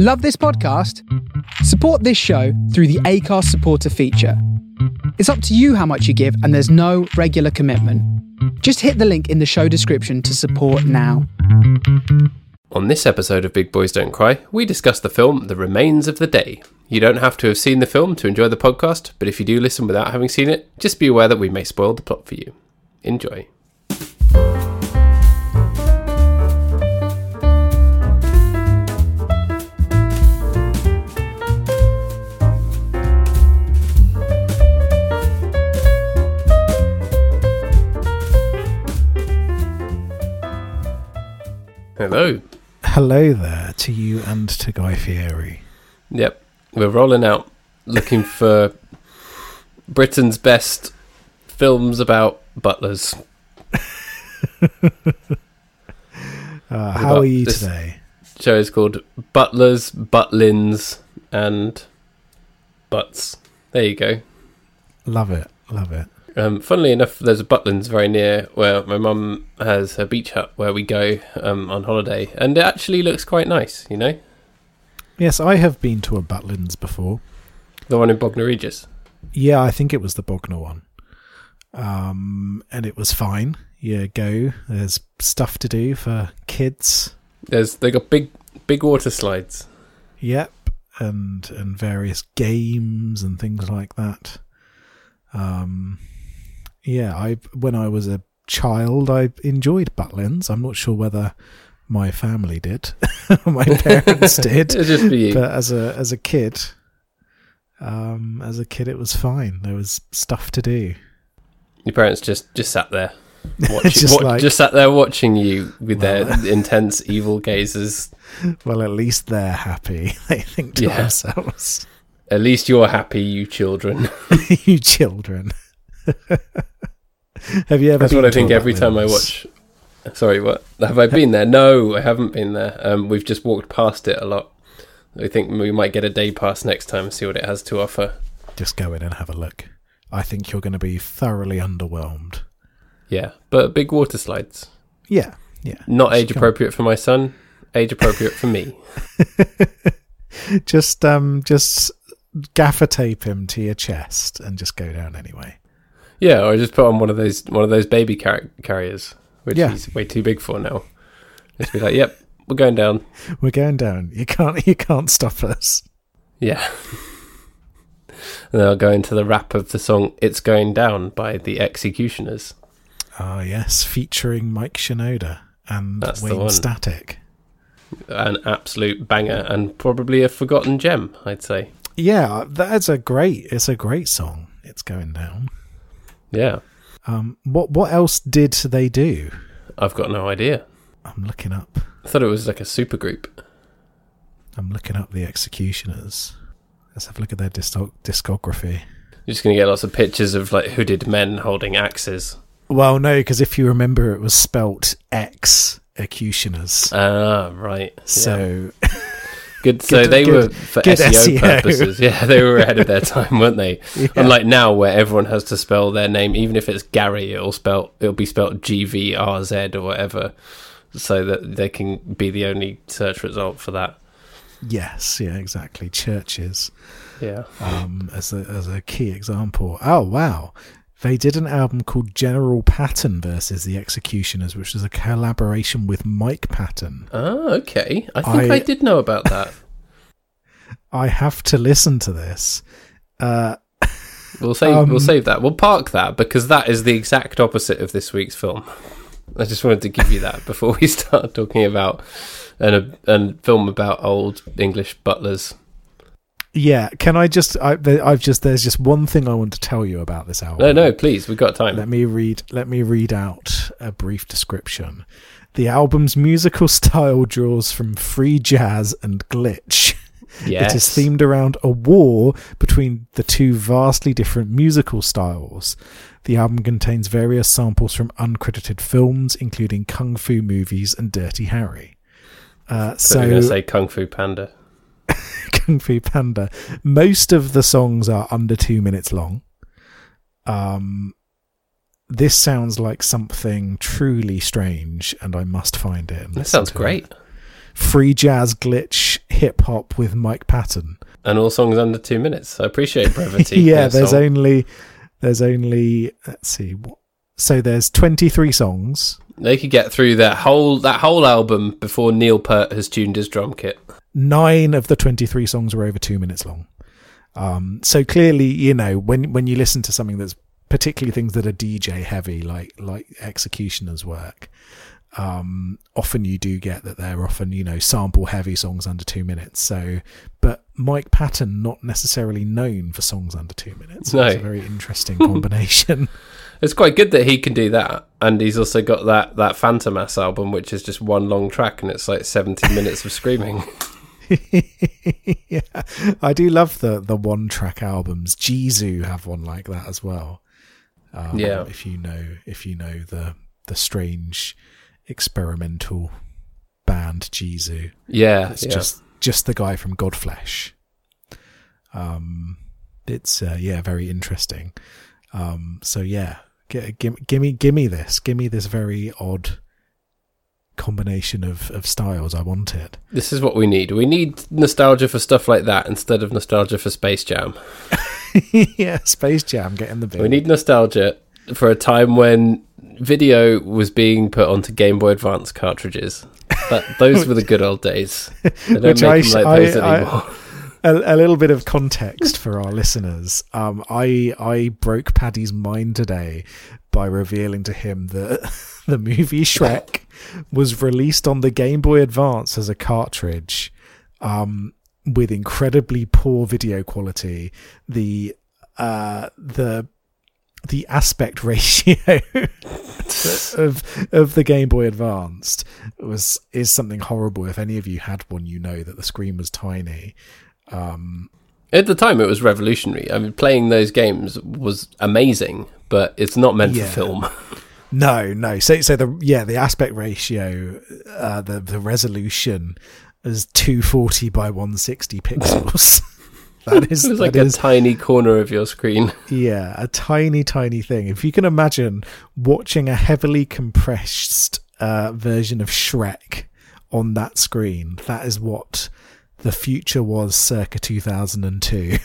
Love this podcast? Support this show through the Acast supporter feature. It's up to you how much you give, and there's no regular commitment. Just hit the link in the show description to support now. On this episode of Big Boys Don't Cry, we discuss the film The Remains of the Day. You don't have to have seen the film to enjoy the podcast, but if you do listen without having seen it, just be aware that we may spoil the plot for you. Enjoy. Hello. Hello there to you and to Guy Fieri. Yep, we're rolling out looking for Britain's best films about butlers. Uh, how are you today? Show is called Butlers, Butlins, and Butts. There you go. Love it, love it. Um, funnily enough, there's a Butlins very near where my mum has her beach hut where we go um, on holiday, and it actually looks quite nice. You know, Yes, I have been to a Butlins before. the one in Bognor Regis. Yeah, I think it was the Bognor one. Um, and it was fine. Yeah, go. There's stuff to do for kids. There's they got big big water slides. Yep, and and various games and things like that. Um, yeah, I when I was a child, I enjoyed Butlins. I'm not sure whether my family did, my parents did, just be you. but as a as a kid, um, as a kid, it was fine. There was stuff to do. Your parents just just sat there, watching, Just just, like- just sat there watching you with Well- their intense evil gazes. Well, at least they're happy. They think to Yeah. themselves, At least you're happy, you children. "You children." Have you ever? That's what I think every time I watch. Sorry, what have I been there? No, I haven't been there. Um, we've just walked past it a lot. I think we might get a day pass next time and see what it has to offer. Just go in and have a look. I think you're going to be thoroughly underwhelmed. Yeah, but big water slides. Yeah, yeah. Not age appropriate for my son. Age appropriate for me. Just um, just gaffer tape him to your chest and just go down anyway. Yeah, or just put on one of those one of those baby car- carriers, which Yeah. he's way too big for now. Just be like, "Yep, we're going down." We're going down. You can't. You can't stop us. Yeah. and then I'll go into the rap of the song "It's Going Down" by the Executioners. Ah, yes, featuring Mike Shinoda and That's Wayne. Static. An absolute banger and probably a forgotten gem, I'd say. Yeah, that's a great. It's a great song. It's going down. Yeah, Um, what what else did they do? I've got no idea. I'm looking up. I thought it was like a supergroup. I'm looking up the Executioners. Let's have a look at their disco- discography. You're just gonna get lots of pictures of like hooded men holding axes. Well, no, because if you remember, it was spelt X Executioners. Ah, right. Yeah. So good. So good- they good- were for SEO, SEO. purposes. Yeah, they were ahead of their time, weren't they? yeah. Unlike now, where everyone has to spell their name, even if it's Gary, it'll spell it'll be spelled G V R Z or whatever, so that they can be the only search result for that. yes, yeah, exactly. Churches Yeah. um, as a as a key example. Oh wow, they did an album called General Patton versus the Executioners, which was a collaboration with Mike Patton. Oh, okay. I think I, I- did know about that. I have to listen to this. Uh, We'll save Um, we'll save that. We'll park that because that is the exact opposite of this week's film. I just wanted to give you that before we start talking about an a film about old English butlers. Yeah, can I just? I, I've just there's just one thing I want to tell you about this album. No, no, please, we've got time. Let me read. Let me read out a brief description. The album's musical style draws from free jazz and glitch. Yes. It is themed around a war between the two vastly different musical styles. The album contains various samples from uncredited films, including kung fu movies and Dirty Harry. Uh, So I'm going to say Kung Fu Panda. Kung Fu Panda. Most of the songs are under two minutes long. Um, this sounds like something truly strange, and I must find it. That sounds it. great. Free jazz glitch hip hop with Mike Patton. And all songs under two minutes. I appreciate brevity. yeah, there's song. only there's only let's see what so there's 23 songs. They could get through that whole that whole album before Neil Peart has tuned his drum kit. Nine of the 23 songs were over two minutes long. Um, so clearly, you know, when when you listen to something that's particularly things that are DJ heavy, like like Executioner's work, um, often you do get that they're often you know sample heavy songs under two minutes. So, but Mike Patton not necessarily known for songs under two minutes. No. It's a very interesting combination. It's quite good that he can do that, and he's also got that that Fantômas album, which is just one long track, and it's like seventy minutes of screaming. yeah, I do love the the one track albums. Jesu have one like that as well. Um, Yeah. if you know if you know the the strange experimental band Jesu, Yeah, it's yeah. just just the guy from Godflesh. Um, it's uh, yeah, very interesting. Um, so yeah, g- give, give me give me this, give me this very odd combination of of styles. I want it. This is what we need. We need nostalgia for stuff like that instead of nostalgia for Space Jam. yeah, Space Jam, get in the bin. We need nostalgia for a time when video was being put onto Game Boy Advance cartridges. That those were the good old days. They don't Which make I them like those I- anymore. a, a little bit of context for our listeners. Um, I I broke Paddy's mind today by revealing to him that the movie Shrek was released on the Game Boy Advance as a cartridge, um, with incredibly poor video quality. The uh, the the aspect ratio of of the Game Boy Advanced was is something horrible. If any of you had one, you know that the screen was tiny. Um, At the time, it was revolutionary. I mean, playing those games was amazing, but it's not meant Yeah. for film. no, no. So, so the yeah, the aspect ratio, uh, the the resolution is two forty by one sixty pixels. that is was that like a is- tiny corner of your screen. yeah, a tiny, tiny thing. If you can imagine watching a heavily compressed uh, version of Shrek on that screen, that is what the future was circa 2002.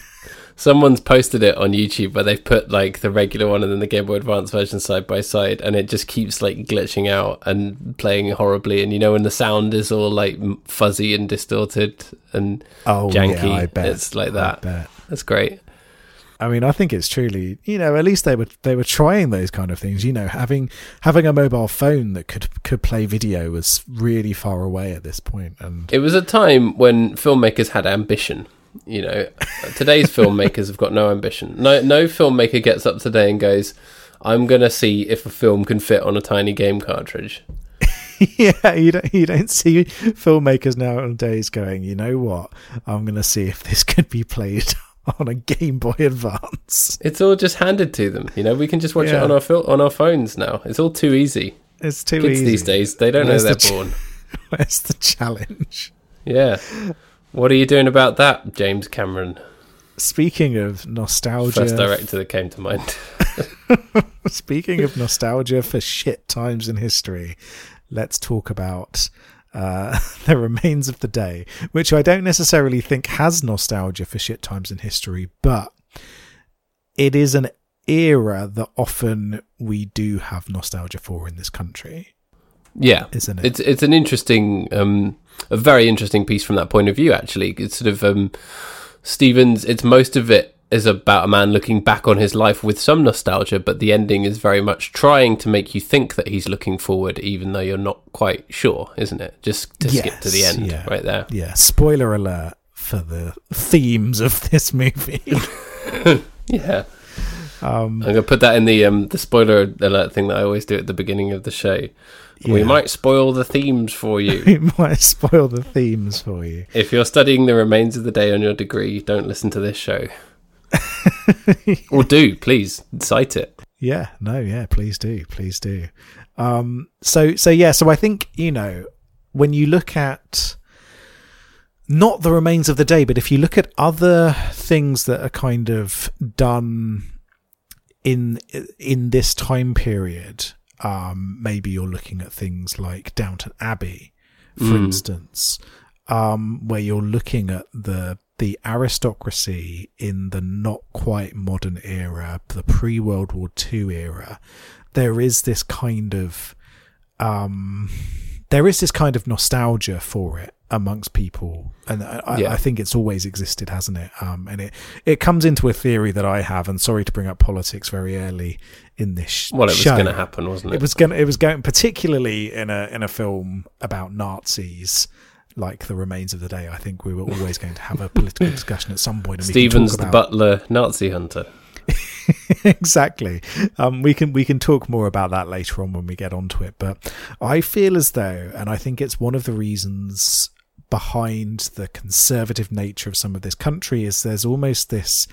Someone's posted it on YouTube where they've put like the regular one and then the Game Boy Advance version side by side, and it just keeps like glitching out and playing horribly. And you know, when the sound is all like fuzzy and distorted and oh, janky, yeah, it's like that. That's great. I mean, I think it's truly, you know, at least they were they were trying those kind of things. You know, having having a mobile phone that could could play video was really far away at this point. and It was a time when filmmakers had ambition. You know, today's filmmakers have got no ambition. No, no filmmaker gets up today and goes, "I'm gonna see if a film can fit on a tiny game cartridge." yeah, you don't you don't see filmmakers nowadays going, you know what? I'm going to see if this could be played on a Game Boy Advance. It's all just handed to them. You know, we can just watch it on our fil- on our phones now. It's all too easy. It's too Kids easy these days, they don't Where's know the they're ch- born. Where's the challenge? Yeah. What are you doing about that, James Cameron? Speaking of nostalgia, First director that came to mind. speaking of nostalgia for shit times in history, let's talk about uh, the remains of the day, which I don't necessarily think has nostalgia for shit times in history, but it is an era that often we do have nostalgia for in this country, Yeah. isn't it? It's it's an interesting, um, a very interesting piece from that point of view. Actually, it's sort of um, Stevens. It's most of it is about a man looking back on his life with some nostalgia, but the ending is very much trying to make you think that he's looking forward, even though you're not quite sure, isn't it? Just to skip to the end, yeah. right there. yeah, spoiler alert for the themes of this movie. Yeah, um, I'm gonna put that in the um, the spoiler alert thing that I always do at the beginning of the show. We might spoil the themes for you. it might spoil the themes for you. If you're studying the remains of the day on your degree, don't listen to this show. or do, please, cite it. Yeah, no, yeah, please do, please do. Um, so, so yeah, so I think you know when you look at not the remains of the day, but if you look at other things that are kind of done in in this time period, um, maybe you're looking at things like Downton Abbey, for Mm. instance. Um, where you're looking at the the aristocracy in the not quite modern era, the pre World War II era, there is this kind of um, there is this kind of nostalgia for it amongst people, and I, Yeah. I think it's always existed, hasn't it? Um, and it it comes into a theory that I have, and sorry to bring up politics very early in this sh- Well, it was going to happen, wasn't it? It was going. It was going, particularly in a in a film about Nazis, like The Remains of the Day. I think we were always going to have a political discussion at some point. And Stevens, talk the about- butler, Nazi hunter. exactly. Um, we can we can talk more about that later on when we get onto it. But I feel as though, and I think it's one of the reasons behind the conservative nature of some of this country is there's almost this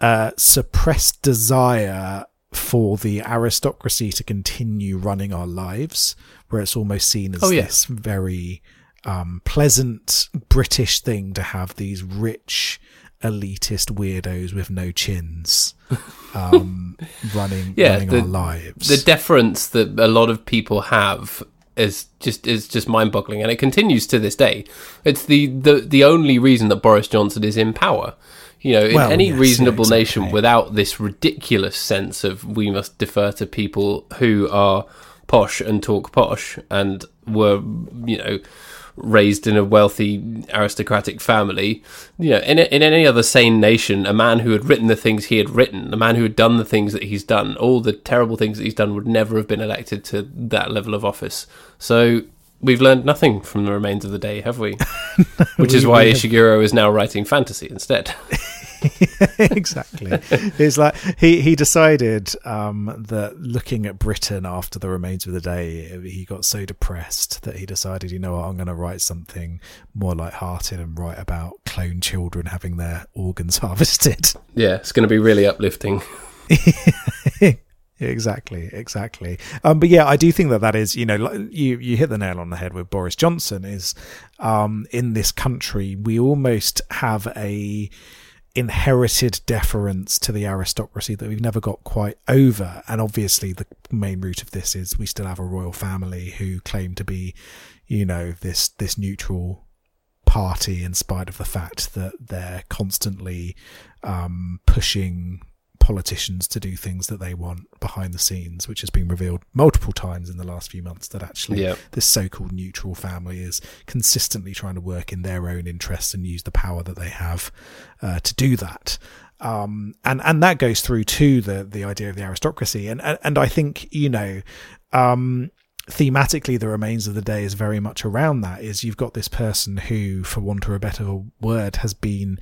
uh, suppressed desire for the aristocracy to continue running our lives, where it's almost seen as Oh, yeah. this very um, pleasant British thing to have these rich, elitist weirdos with no chins um, running Yeah, running the- our lives. the deference that a lot of people have is just is just mind-boggling and it continues to this day. It's the the, the only reason that Boris Johnson is in power. You know in Well, any yes, reasonable yeah, nation without this ridiculous sense of we must defer to people who are posh and talk posh and were you know raised in a wealthy aristocratic family you know in, in any other sane nation a man who had written the things he had written a man who had done the things that he's done all the terrible things that he's done would never have been elected to that level of office. So we've learned nothing from the remains of the day have we? Which is We- why we ishiguro is now writing fantasy instead exactly. It's like he he decided um, that looking at Britain after the remains of the day, he got so depressed that he decided, you know what, I'm going to write something more light-hearted and write about clone children having their organs harvested. yeah it's going to be really uplifting exactly, exactly. Um, but yeah, I do think that that is, you know you you hit the nail on the head with Boris Johnson. Is um, in this country we almost have a inherited deference to the aristocracy that we've never got quite over. And obviously, the main root of this is we still have a royal family who claim to be, you know, this this neutral party in spite of the fact that they're constantly um, pushing politicians to do things that they want behind the scenes, which has been revealed multiple times in the last few months that actually Yeah. this so-called neutral family is consistently trying to work in their own interests and use the power that they have uh, to do that. Um, and and that goes through to the the idea of the aristocracy, and and, and I think you know. Um, thematically the remains of the day is very much around that is you've got this person who for want of a better word has been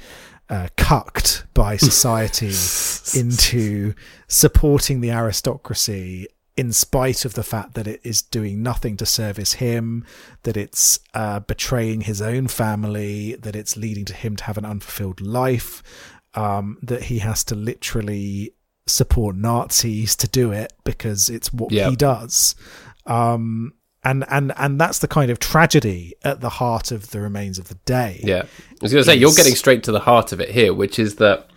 uh, cucked by society into supporting the aristocracy in spite of the fact that it is doing nothing to service him, that it's uh, betraying his own family, that it's leading to him to have an unfulfilled life, um, that he has to literally support Nazis to do it because it's what Yeah. he does. Um, and, and, and that's the kind of tragedy at the heart of the remains of the day. Yeah, I was going to say you're getting straight to the heart of it here, which is that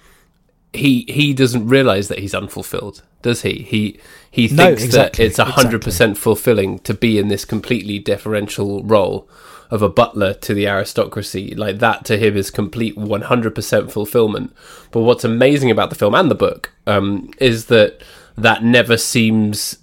he he doesn't realize that he's unfulfilled, does he? He he No, thinks exactly, that it's hundred percent fulfilling to be in this completely deferential role of a butler to the aristocracy. Like that to him is complete one hundred percent fulfillment. But what's amazing about the film and the book um, is that that never seems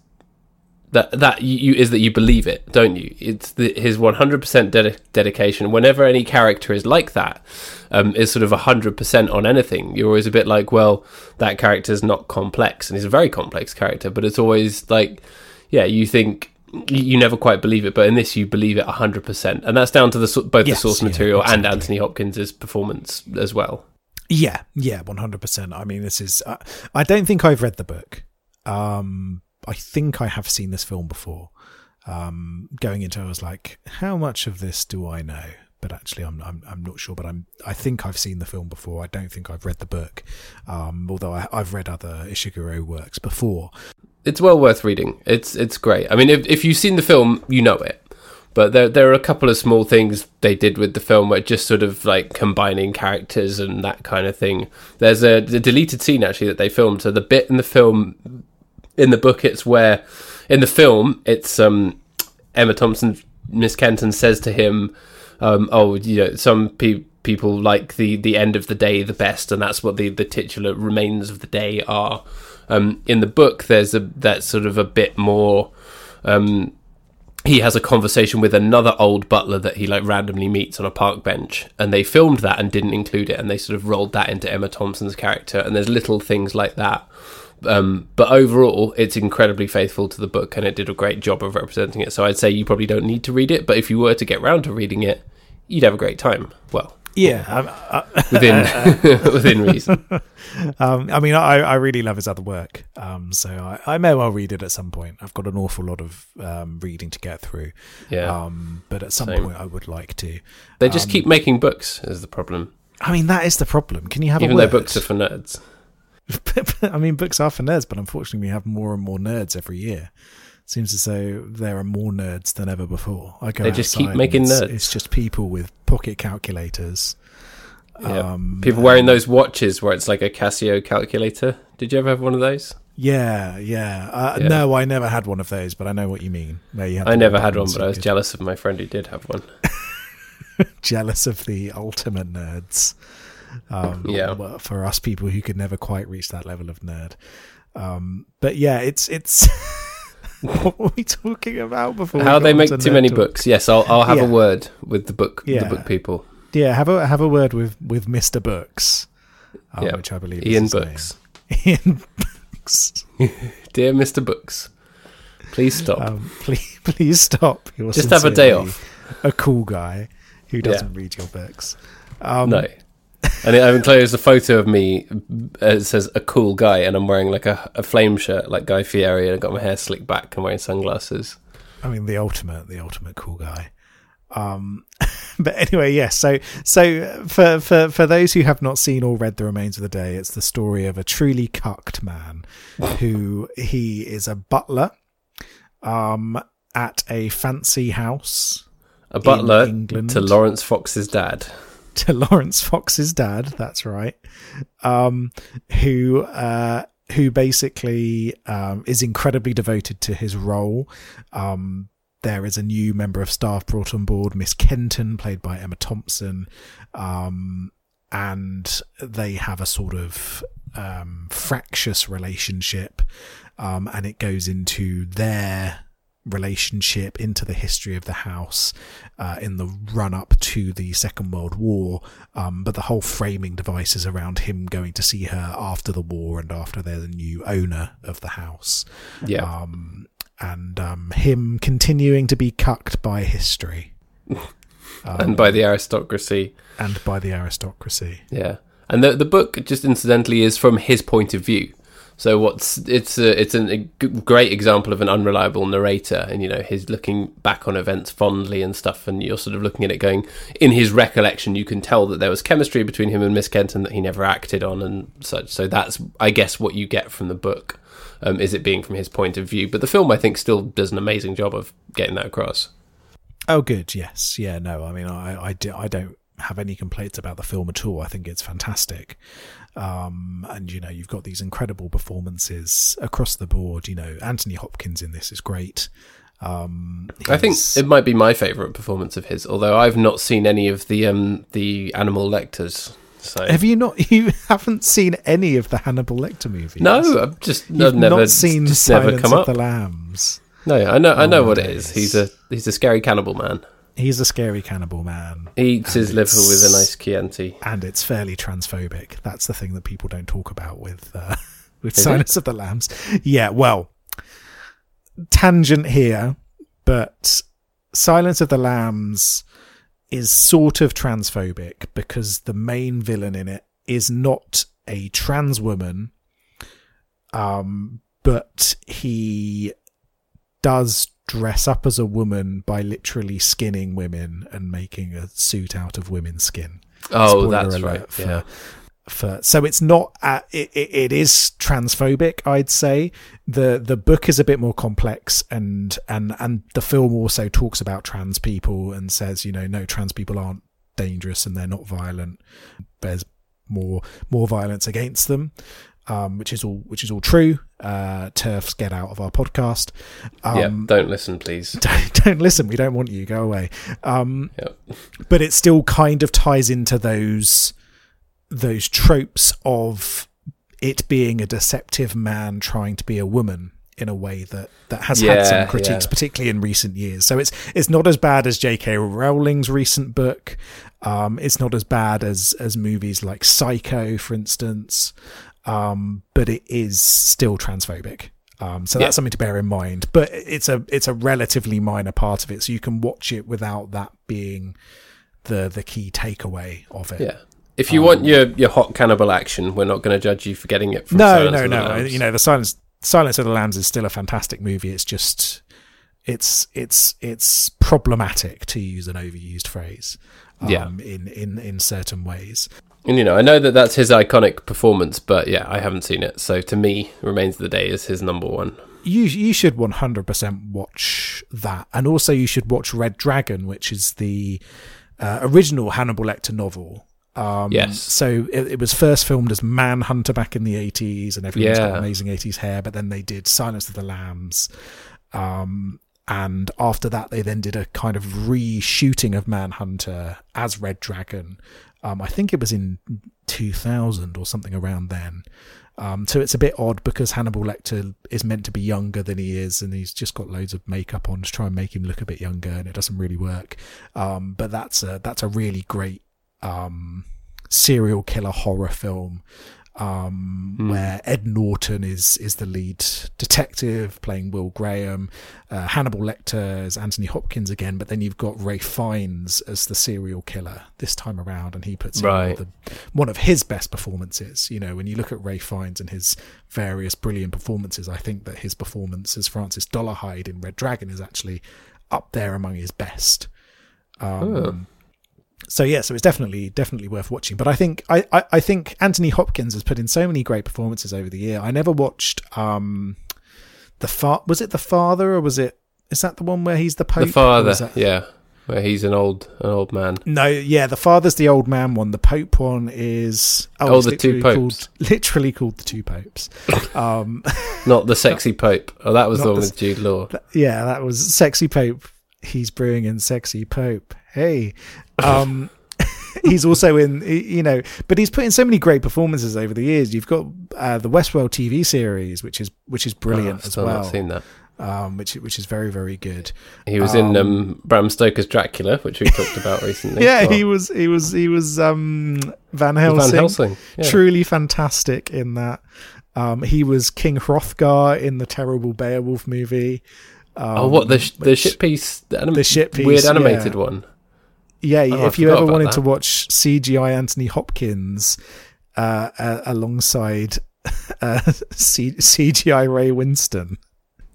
that that you is that you believe it, don't you? It's the, his one hundred percent dedication. Whenever any character is like that, um, is sort of hundred percent on anything. You're always a bit like, well, that character's not complex, and he's a very complex character, but it's always like, yeah, you think you, never quite believe it, but in this you believe it hundred percent, and that's down to the both Yes, the source yeah, material and. Anthony Hopkins' performance as well. Yeah, yeah, one hundred percent. I mean, this is. Uh, I don't think I've read the book. Um, I think I have seen this film before. Um, going into, it, I was like, how much of this do I know? But actually, I'm I'm I'm not sure. But I'm I think I've seen the film before. I don't think I've read the book. Um, although I, I've read other Ishiguro works before. it's well worth reading. It's it's great. I mean, if if you've seen the film, you know it. But there there are a couple of small things they did with the film where just sort of like combining characters and that kind of thing. There's a, the deleted scene actually that they filmed. So the bit in the film, in the book, it's where in the film it's um Emma Thompson, Miss Kenton says to him. um, oh, you know, some pe- people like the the end of the day the best, and that's what the the titular remains of the day are. Um, in the book, there's a that's sort of a bit more. Um, he has a conversation with another old butler that he like randomly meets on a park bench and they filmed that and didn't include it and they sort of rolled that into Emma Thompson's character and there's little things like that um, but overall it's incredibly faithful to the book and it did a great job of representing it. So I'd say you probably don't need to read it but if you were to get round to reading it you'd have a great time. Well Yeah, um, uh, within within reason. Um, I mean, I, I really love his other work, um, so I, I may well read it at some point. I've got an awful lot of um, reading to get through, yeah. Um, but at some Same. point I would like to. they just um, keep making books is the problem. I mean, that is the problem. Can you have even a though books are for nerds I mean, books are for nerds, but unfortunately, we have more and more nerds every year. It Seems as though there are more nerds than ever before. I go They just keep making it's, nerds. It's just people with pocket calculators. Yeah. Um, People wearing those watches where it's like a Casio calculator. Did you ever have one of those? Yeah, yeah. Uh, Yeah. No, I never had one of those, but I know what you mean. Where you had I never had one, but I was jealous of my friend who did have one. jealous of the ultimate nerds. Um, Yeah. For us people who could never quite reach that level of nerd. Um, but yeah, it's it's. what were we talking about before? How they make onto too many talk? books? Yes, I'll I'll have Yeah. a word with the book Yeah. the book people. Yeah, have a have a word with with Mister Books, um, Yeah. which I believe Ian Books. Ian Books. Dear Mr. Books, please stop. Um, please, please stop. You're Just have a day off. A cool guy who doesn't read your books. Um, no. And I've enclosed a photo of me. Uh, it says a cool guy, and I'm wearing like a, a flame shirt, like Guy Fieri, and I've got my hair slicked back and wearing sunglasses. I mean, the ultimate, the ultimate cool guy. Um, but anyway, yes. so, so for for for those who have not seen or read the remains of the day, it's the story of a truly cucked man who he is a butler, um, at a fancy house A butler to Lawrence Fox's dad. to Lawrence Fox's dad. That's right. Um, who uh, who basically um, is incredibly devoted to his role. Um, there is a new member of staff brought on board, Miss Kenton, played by Emma Thompson, um, and they have a sort of um, fractious relationship, um, and it goes into their relationship into the history of the house uh, in the run up to the Second World War. Um, but the whole framing device is around him going to see her after the war and after they're the new owner of the house. Yeah. Um, and um, him continuing to be cucked by history and by the aristocracy. and by the aristocracy. Yeah, and the the book just incidentally is from his point of view. So what's it's a, it's an, a great example of an unreliable narrator, and you know he's looking back on events fondly and stuff, and you're sort of looking at it going in his recollection. You can tell that there was chemistry between him and Miss Kenton that he never acted on and such. So that's I guess what you get from the book um, is it being from his point of view. But the film I think still does an amazing job of getting that across. Oh, good. Yes. Yeah. No. I mean, I, I, do, I don't have any complaints about the film at all. I think it's fantastic. Um, and you know, you've got these incredible performances across the board. You know, Anthony Hopkins in this is great. Um, I think it might be my favourite performance of his, although I've not seen any of the um the Hannibal Lecters. So have you not? You haven't seen any of the Hannibal Lecter movies? no, I've just You've I've never not seen just never Silence come of up. the Lambs. No, I know I know Oh, what it is. He's a he's a scary cannibal man. He's a scary cannibal man. He eats his liver with a nice Chianti. and it's fairly transphobic. That's the thing that people don't talk about with uh, with Is it? Silence of the Lambs. Yeah, well, tangent here, but Silence of the Lambs is sort of transphobic because the main villain in it is not a trans woman, um, but he does dress up as a woman by literally skinning women and making a suit out of women's skin Oh, spoiler that's right. for- Yeah. for so it's not uh, it, it, it is transphobic i'd say the the book is a bit more complex and and and the film also talks about trans people and says you know no trans people aren't dangerous and they're not violent there's more more violence against them um, which is all which is all true. Uh, turfs get out of our podcast. Um, yeah, don't listen, please. Don't, don't listen. We don't want you. Go away. Um, Yep. but it still kind of ties into those those tropes of it being a deceptive man trying to be a woman in a way that that has had some critiques yeah. particularly in recent years so it's it's not as bad as J.K. Rowling's recent book um it's not as bad as as movies like Psycho for instance um but it is still transphobic um so Yeah. that's something to bear in mind but it's a it's a relatively minor part of it so you can watch it without that being the the key takeaway of it Yeah. If you want your, your hot cannibal action, we're not going to judge you for getting it from no, Silence no, no. You know, the Silence Silence of the Lambs is still a fantastic movie. It's just it's it's it's problematic to use an overused phrase. Um, Yeah. in in in certain ways. And you know, I know that that's his iconic performance, but yeah, I haven't seen it. So to me, Remains of the Day is his number one. You you should one hundred percent watch that, and also you should watch Red Dragon, which is the uh, original Hannibal Lecter novel. Um, Yes. So it, it was first filmed as Manhunter back in the eighties, and everyone's got amazing eighties hair. But then they did Silence of the Lambs, um, and after that they then did a kind of reshooting of Manhunter as Red Dragon. Um, I think it was in two thousand or something around then. Um, so it's a bit odd because Hannibal Lecter is meant to be younger than he is, and he's just got loads of makeup on to try and make him look a bit younger, and it doesn't really work. Um, but that's a that's a really great um, serial killer horror film um, where Ed Norton is is the lead detective playing Will Graham. Uh, Hannibal Lecter is Anthony Hopkins again, but then you've got Rafe Fiennes as the serial killer this time around, and he puts in one Right. of the one of his best performances. You know, when you look at Rafe Fiennes and his various brilliant performances, I think that his performance as Francis Dolarhyde in Red Dragon is actually up there among his best. Um, So yeah, so it's definitely definitely worth watching. But I think I, I, I think Anthony Hopkins has put in so many great performances over the year. I never watched um the fa- was it the father or was it is that the one where he's the pope? the father, that- yeah, where he's an old an old man. No, yeah, the father's the old man one. The pope one is Oh, it's the two popes. Called, literally called the two popes. Um, Not the sexy pope. Oh, that was the one with Jude Law. yeah, that was sexy pope. He's brewing in sexy pope. Hey, um, he's also in you know, but he's put in so many great performances over the years. You've got uh, the Westworld TV series, which is which is Oh, brilliant I've as well. not seen that. Um, which which is very very good. He was in um, Bram Stoker's Dracula, which we talked about recently. Yeah, Well, he was he was he was um, Van Van Helsing. Helsing. Yeah. truly fantastic in that. Um, he was King Hrothgar in the terrible Beowulf movie. Um, Oh, what the sh- the shit piece, the, anim- the shit piece, weird animated yeah. one. Yeah, Oh, I if you ever wanted that. to watch CGI Anthony Hopkins uh, uh, alongside uh, C- CGI Ray Winstone,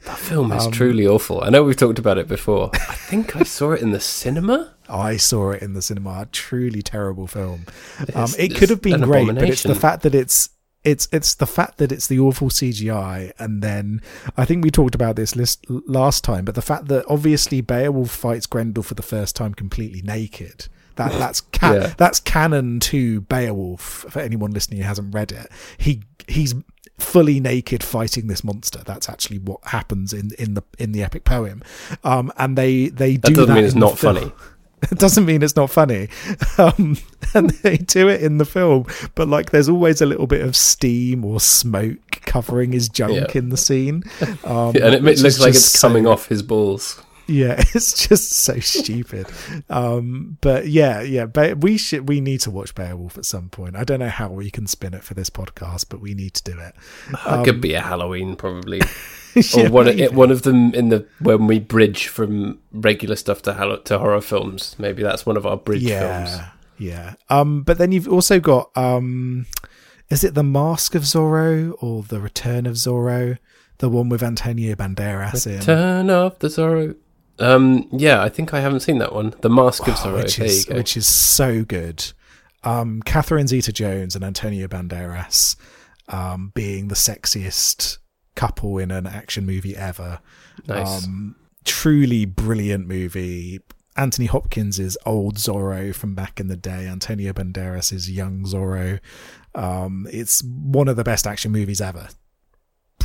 That film is Um, truly awful. I know we've talked about it before. I think I saw it in the cinema. I saw it in the cinema. A truly terrible film. Um, it could have been great, but it's the fact that it's it's it's the fact that it's the awful CGI, and then I think we talked about this list last time, but the fact that obviously Beowulf fights Grendel for the first time completely naked. That that's ca- Yeah. that's canon to Beowulf. For anyone listening who hasn't read it, he he's fully naked fighting this monster. That's actually what happens in in the in the epic poem. Um, and they they That do doesn't that mean it's not funny. It doesn't mean it's not funny. Um, and they do it in the film, but like there's always a little bit of steam or smoke covering his junk Yeah. in the scene. Um, and it looks like it's coming off his balls. Yeah, it's just so stupid. Um, but yeah, yeah, Be- we should we need to watch Beowulf at some point. I don't know how we can spin it for this podcast, but we need to do it. That could be a Halloween, probably, Yeah, or one of, it, one of them in the when we bridge from regular stuff to Hall- to horror films. Maybe that's one of our bridge yeah, films. yeah. Um, but then you've also got um, is it the Mask of Zorro or the Return of Zorro? The one with Antonio Banderas in. Turn off the Zorro. Um, yeah, I think I haven't seen that one. The Mask of Oh, Zorro. which is which is so good. Um, Catherine Zeta-Jones and Antonio Banderas um, being the sexiest couple in an action movie ever. nice. Um, truly brilliant movie. Anthony Hopkins is old Zorro from back in the day. Antonio Banderas is young Zorro. Um, it's one of the best action movies ever.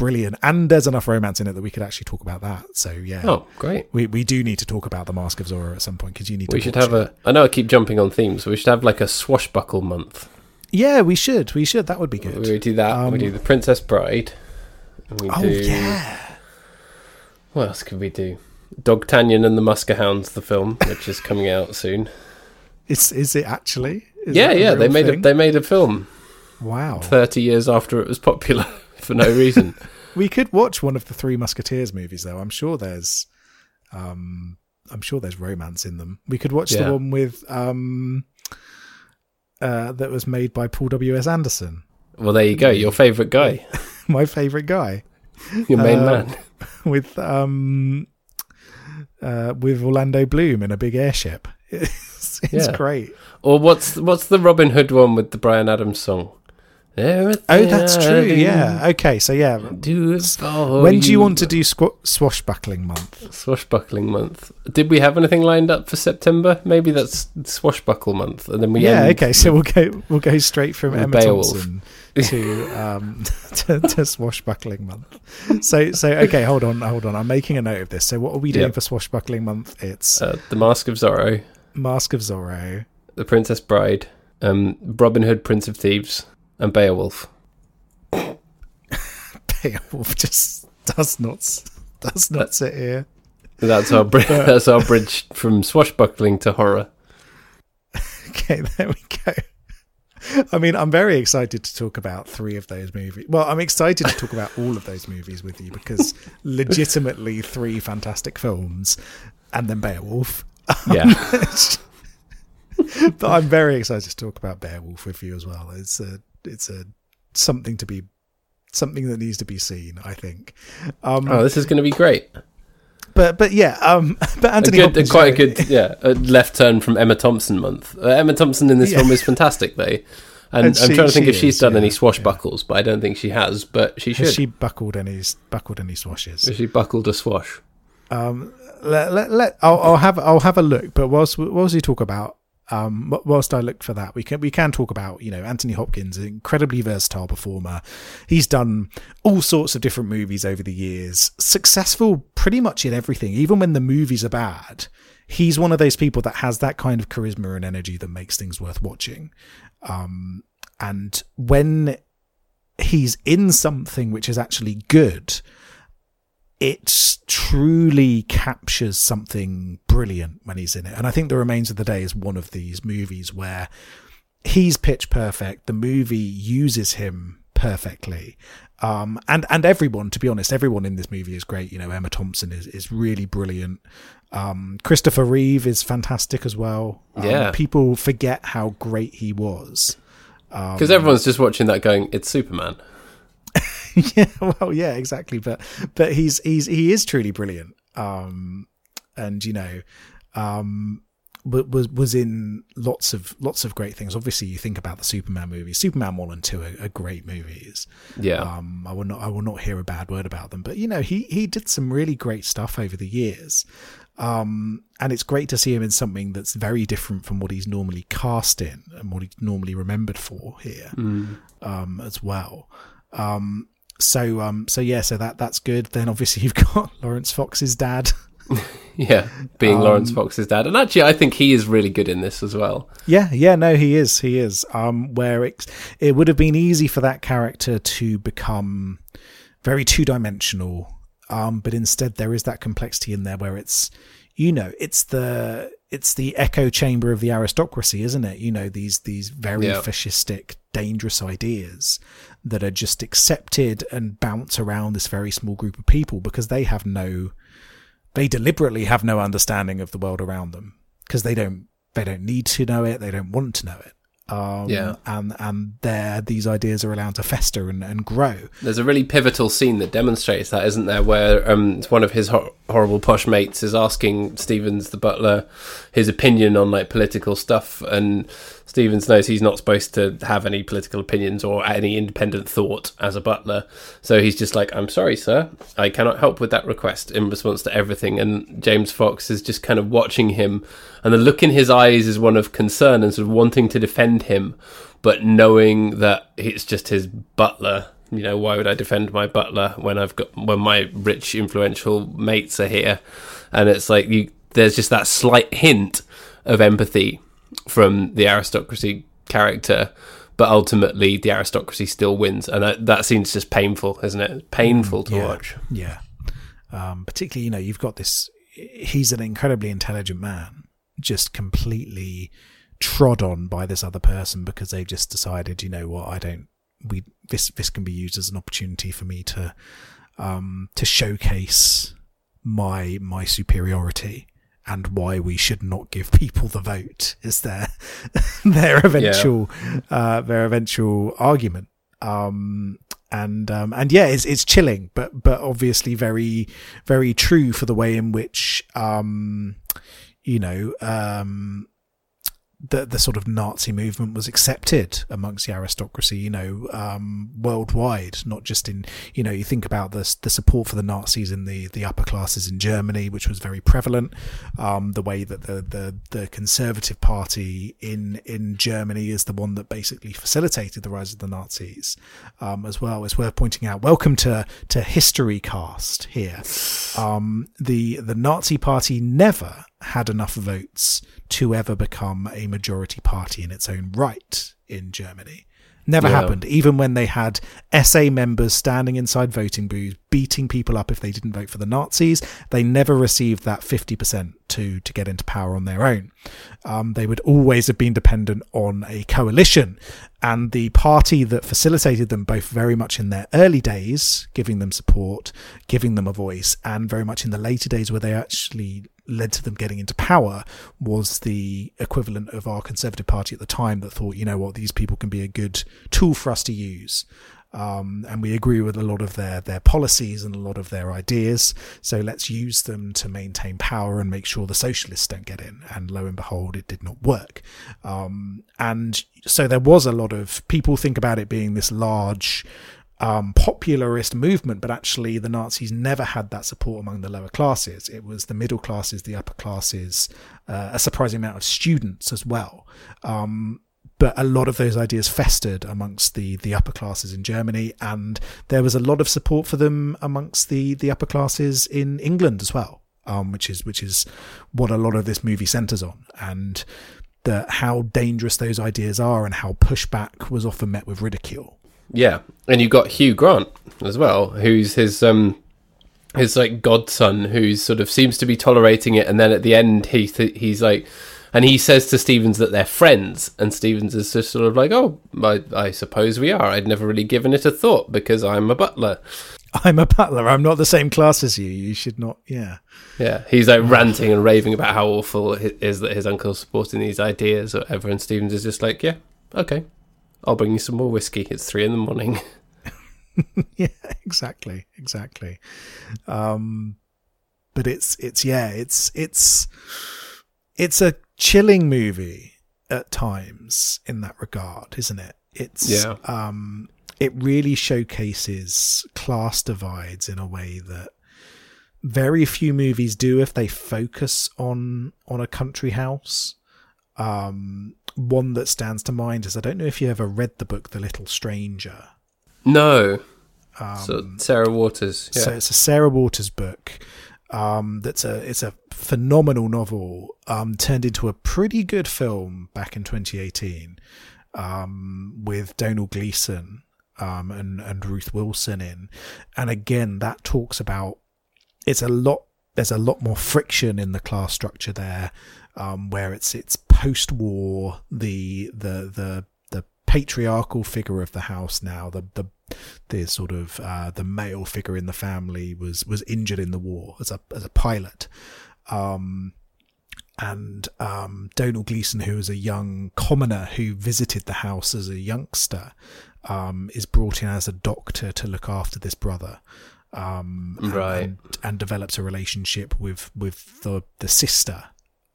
Brilliant, and there's enough romance in it that we could actually talk about that. So yeah, Oh, great. we we do need to talk about the Mask of Zorro at some point because you need to. We should have it. a. I know I keep jumping on themes. So we should have like a swashbuckle month. Yeah, we should. We should. That would be good. We do that. Um, we do the Princess Bride. We oh do, yeah. What else could we do? Dogtanian and the Muskehounds, the film, which is coming out soon. Is is it actually? Is yeah, yeah. They made a they made a film wow. thirty years after it was popular for no reason. We could watch one of the Three Musketeers movies, though. I'm sure there's, um, I'm sure there's romance in them. We could watch Yeah. the one with, um, uh, that was made by Paul W. S. Anderson, well, there you go. Your favourite guy, my favorite guy, your main Uh, man. with um, uh, with Orlando Bloom in a big airship. It's, it's Yeah. great. Or what's what's the Robin Hood one with the Bryan Adams song? Oh, that's true. Yeah. Okay. So yeah. Do When do you want to do squ- swashbuckling month? swashbuckling month? Did we have anything lined up for September? Maybe that's swashbuckle month, and then we yeah. Okay. So we'll go. We'll go straight from Emma Beowulf. Thompson to um to, to swashbuckling month. So so okay. Hold on. Hold on. I'm making a note of this. So what are we doing Yep. for swashbuckling month? It's uh, the Mask of Zorro, Mask of Zorro. the Princess Bride, um, Robin Hood, Prince of Thieves, and Beowulf. Beowulf just does not does not sit here. That's our bri- that's our bridge from swashbuckling to horror. Okay, there we go. I mean, I'm very excited to talk about three of those movies. Well, I'm excited to talk about all of those movies with you because legitimately three fantastic films and then Beowulf. Yeah, but I'm very excited to talk about Beowulf with you as well. It's a it's a something to be something that needs to be seen, I think. Um oh, this is going to be great. but but yeah, um but A good, Hopkins, quite a good, yeah, a left turn from Emma Thompson month. Uh, Emma Thompson in this Yeah. film is fantastic, though. And, And I'm trying to think she if she's is, done yeah, any yeah. swashbuckles, but I don't think she has. But she should. Has She, she buckled any buckled any swashes? she buckled a swash. Um, let, let, let I'll, I'll have I'll have a look. But whilst whilst we talk about um, whilst I look for that, we can we can talk about you know Anthony Hopkins, an incredibly versatile performer. He's done all sorts of different movies over the years, successful pretty much in everything. Even when the movies are bad, he's one of those people that has that kind of charisma and energy that makes things worth watching. Um, and when he's in something which is actually good, it truly captures something brilliant when he's in it. And I think The Remains of the Day is one of these movies where he's pitch perfect. The movie uses him perfectly. Um, and, and everyone, to be honest, everyone in this movie is great. You know, Emma Thompson is, is really brilliant. Um, Christopher Reeve is fantastic as well. Um, Yeah. People forget how great he was. Um, Because everyone's just watching that going, it's Superman. yeah, well, yeah, exactly. But but he's he's he is truly brilliant. Um, and you know, um, was was in lots of lots of great things. Obviously, you think about the Superman movies. Superman one and two are, are great movies. Yeah. Um, I will not I will not hear a bad word about them. But you know, he he did some really great stuff over the years. Um, and it's great to see him in something that's very different from what he's normally cast in and what he's normally remembered for here um, as well. Um, so um, so yeah, so that that's good. Then obviously you've got Lawrence Fox's dad. yeah. Being Um, Lawrence Fox's dad. And actually, I think he is really good in this as well. yeah, yeah, no, he is, he is. Um, where it it would have been easy for that character to become very two dimensional. Um, but instead there is that complexity in there where it's you know it's the it's the echo chamber of the aristocracy isn't it you know these these very Yeah. fascistic dangerous ideas that are just accepted and bounce around this very small group of people because they have no they deliberately have no understanding of the world around them because they don't they don't need to know it they don't want to know it Um, Yeah. and and there these ideas are allowed to fester and, and grow. There's a really pivotal scene that demonstrates that, isn't there? Where um, one of his hor- horrible posh mates is asking Stevens, the butler, his opinion on like political stuff, and Stevens knows he's not supposed to have any political opinions or any independent thought as a butler. So he's just like, "I'm sorry, sir, I cannot help with that request." In response to everything, and James Fox is just kind of watching him, and the look in his eyes is one of concern and sort of wanting to defend him, but knowing that it's just his butler. You know why would i defend my butler when i've got when my rich influential mates are here? And it's like you there's just that slight hint of empathy from the aristocracy character but ultimately the aristocracy still wins and that, that seems just painful isn't it painful to yeah. watch Yeah. Um, particularly, you know, you've got this. He's an incredibly intelligent man, just completely trod on by this other person because they've just decided, you know what, I don't. We this this can be used as an opportunity for me to um to showcase my my superiority and why we should not give people the vote is their their eventual uh their eventual argument. Um and um and yeah it's it's chilling but but obviously very very true for the way in which um you know um the the sort of Nazi movement was accepted amongst the aristocracy, you know, um, worldwide, not just in, you know, you think about the the support for the Nazis in the the upper classes in Germany, which was very prevalent. Um, the way that the the the Conservative Party in in Germany is the one that basically facilitated the rise of the Nazis, um, as well. It's worth pointing out. Welcome to to History Cast here. Um, the the Nazi Party never had enough votes to ever become a majority party in its own right in Germany. Never Yeah. happened. Even when they had SA members standing inside voting booths, beating people up if they didn't vote for the Nazis, they never received that 50% to, to get into power on their own. Um, they would always have been dependent on a coalition. And the party that facilitated them both very much in their early days, giving them support, giving them a voice, and very much in the later days where they actually led to them getting into power was the equivalent of our Conservative Party at the time that thought, you know what, these people can be a good tool for us to use. Um, and we agree with a lot of their, their policies and a lot of their ideas. So let's use them to maintain power and make sure the socialists don't get in. And lo and behold, it did not work. Um, and so there was a lot of people think about it being this large, um, popularist movement, but actually the Nazis never had that support among the lower classes. It was the middle classes, the upper classes, uh, a surprising amount of students as well. Um, but a lot of those ideas festered amongst the the upper classes in Germany, and there was a lot of support for them amongst the the upper classes in England as well, um, which is which is what a lot of this movie centers on, and the how dangerous those ideas are, and how pushback was often met with ridicule. Yeah, and you've got Hugh Grant as well, who's his um his like godson, who sort of seems to be tolerating it, and then at the end he th- he's like, and he says to Stevens that they're friends, and Stevens is just sort of like, oh, I, I suppose we are. I'd never really given it a thought because I'm a butler. I'm a butler. I'm not the same class as you. You should not. Yeah. Yeah, he's like ranting and raving about how awful it is that his uncle's supporting these ideas or whatever, and Stevens is just like, yeah, okay, I'll bring you some more whiskey. It's three in the morning. yeah, exactly, exactly. Um, but it's it's yeah, it's it's it's a chilling movie at times in that regard, isn't it? It's Yeah. um, it really showcases class divides in a way that very few movies do if they focus on on a country house. Um, one that stands to mind is I don't know if you ever read the book The Little Stranger. no, Um, so Sarah Waters. Yeah. So it's a Sarah Waters book. Um, that's a it's a phenomenal novel. Um, turned into a pretty good film back in 2018. Um, with Domhnall Gleeson um, and and Ruth Wilson in, and again that talks about it's a lot. There's a lot more friction in the class structure there, um, where it's it's post war the the the the patriarchal figure of the house now the the the sort of uh, the male figure in the family was was injured in the war as a as a pilot, um, and um, Domhnall Gleeson, who is a young commoner who visited the house as a youngster, um, is brought in as a doctor to look after this brother. Um, and, Right. and, and develops a relationship with with the the sister.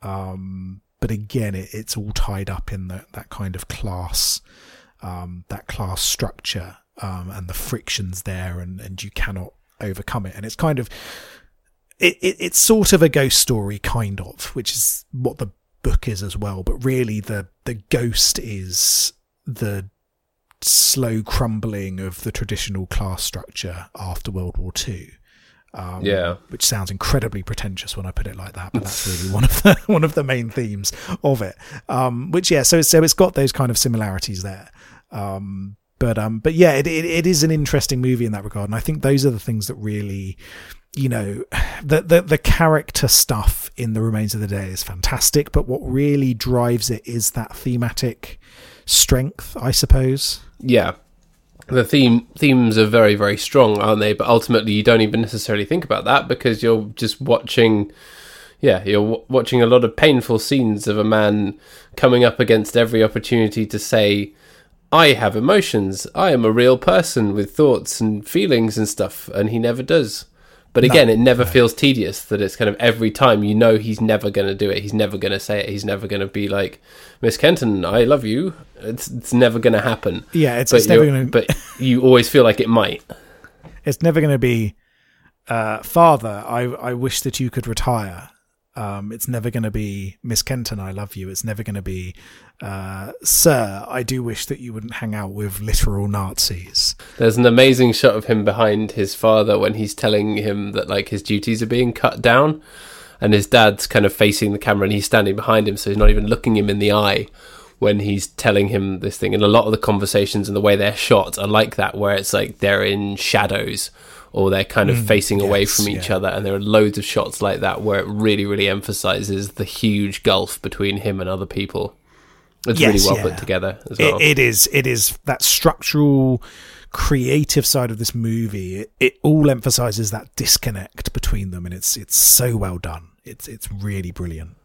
Um, but again, it, it's all tied up in the, that kind of class, um, that class structure, um, and the frictions there, and, and you cannot overcome it. And it's kind of, it, it, it's sort of a ghost story, kind of, which is what the book is as well. But really, the the ghost is the slow crumbling of the traditional class structure after World War Two. Um, Yeah. which sounds incredibly pretentious when I put it like that, but that's really one of the one of the main themes of it. Um, which yeah, so so it's got those kind of similarities there. Um, but um, but yeah, it, it it is an interesting movie in that regard, and I think those are the things that really, you know, the the the character stuff in the remains of the day is fantastic, but what really drives it is that thematic strength, I suppose. Yeah. The theme themes are very very strong, aren't they? But ultimately, you don't even necessarily think about that because you're just watching. Yeah, you're w- watching a lot of painful scenes of a man coming up against every opportunity to say, "I have emotions. I am a real person with thoughts and feelings and stuff," and he never does. But again, it never feels tedious. That it's kind of every time you know he's never going to do it. He's never going to say it. He's never going to be like, "Miss Kenton, I love you." It's it's never going to happen Yeah, it's, but it's never going to but you always feel like it might. it's never going to be uh, father I, I wish that you could retire um, it's never going to be miss kenton i love you. It's never going to be uh, sir i do wish that you wouldn't hang out with literal nazis. There's an amazing shot of him behind his father when he's telling him that like his duties are being cut down, and his dad's kind of facing the camera and he's standing behind him, so he's not even looking him in the eye when he's telling him this thing. And a lot of the conversations and the way they're shot are like that, where it's like they're in shadows or they're kind of mm, facing away from each yeah. other, and there are loads of shots like that where it really, really emphasizes the huge gulf between him and other people. It's Yes, really well yeah. put together as it, it is it is that structural creative side of this movie it, it all emphasizes that disconnect between them and it's it's so well done it's it's really brilliant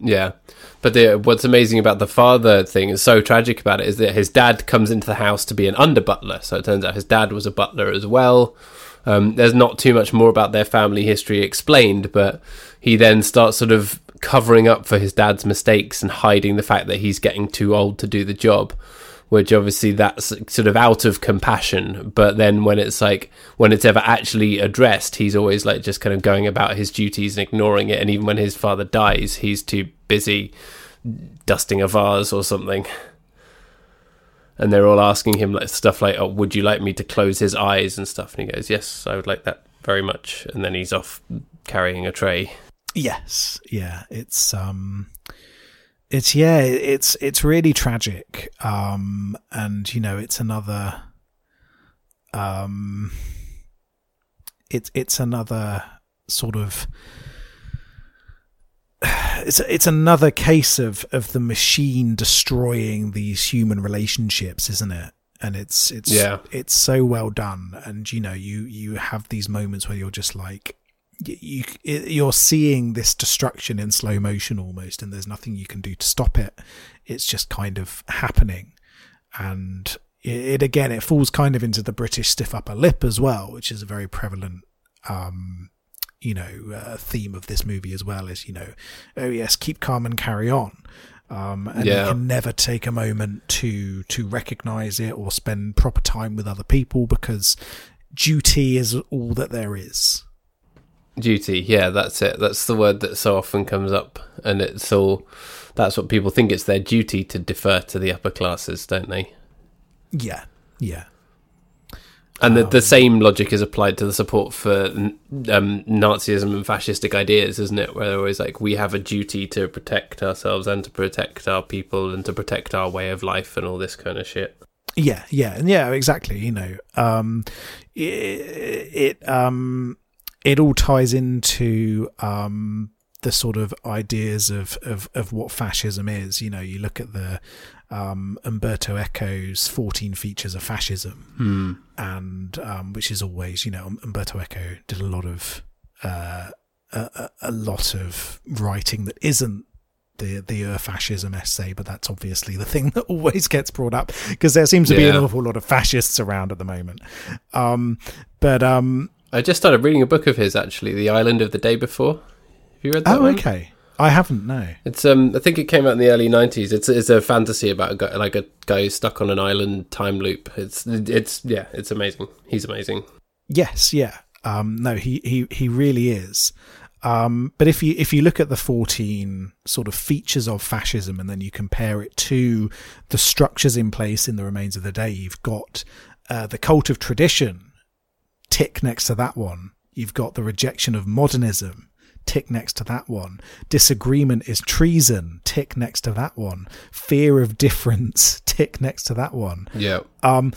Yeah, but the, what's amazing about the father thing is so tragic about it is that his dad comes into the house to be an under butler. So it turns out his dad was a butler as well. Um, there's not too much more about their family history explained, but he then starts sort of covering up for his dad's mistakes and hiding the fact that he's getting too old to do the job. Which obviously that's sort of out of compassion, but then when it's like when it's ever actually addressed, he's always like just kind of going about his duties and ignoring it. And even when his father dies, he's too busy dusting a vase or something. And they're all asking him like stuff like, "Oh, would you like me to close his eyes and stuff?" And he goes, "Yes, I would like that very much." And then he's off carrying a tray. Yes, yeah, it's um, it's yeah, it's it's really tragic. Um, and you know, it's another um, it's it's another sort of it's it's another case of of the machine destroying these human relationships, isn't it? And it's it's Yeah. it's so well done, and you know, you you have these moments where you're just like you you're seeing this destruction in slow motion almost and there's nothing you can do to stop it it's just kind of happening and it, it again it falls kind of into the british stiff upper lip as well which is a very prevalent um you know uh, theme of this movie as well is you know oh yes keep calm and carry on um, and Yeah. you can never take a moment to to recognize it or spend proper time with other people because duty is all that there is Duty, yeah, that's it. That's the word that so often comes up, and it's all. That's what people think it's their duty to defer to the upper classes, don't they? Yeah, yeah, And the, the same logic is applied to the support for um, Nazism and fascistic ideas, isn't it? Where they're always like, we have a duty to protect ourselves and to protect our people and to protect our way of life and all this kind of shit. yeah, yeah, and yeah, exactly. You know, um, it, it um, it all ties into um the sort of ideas of of of what fascism is. You know, you look at the um Umberto Eco's 14 features of fascism. and um, which is always, you know, Umberto Eco did a lot of uh, a, a, lot of writing that isn't the the Ur fascism essay, but that's obviously the thing that always gets brought up because there seems to be an awful lot of fascists around at the moment. Um, but um, I just started reading a book of his actually, The Island of the Day Before. Have you read that? oh, one? okay, I haven't. No. It's um, I think it came out in the early '90s. It's it's a fantasy about a guy, like a guy who's stuck on an island time loop. It's it's yeah, it's amazing. He's amazing. Yes, yeah. Um, no, he, he, he really is. Um, but if you if you look at the fourteen sort of features of fascism and then you compare it to the structures in place in the remains of the day, you've got uh, the cult of tradition, tick next to that one. You've got the rejection of modernism, tick next to that one. Disagreement is treason, tick next to that one. Fear of difference, tick next to that one. Yeah, um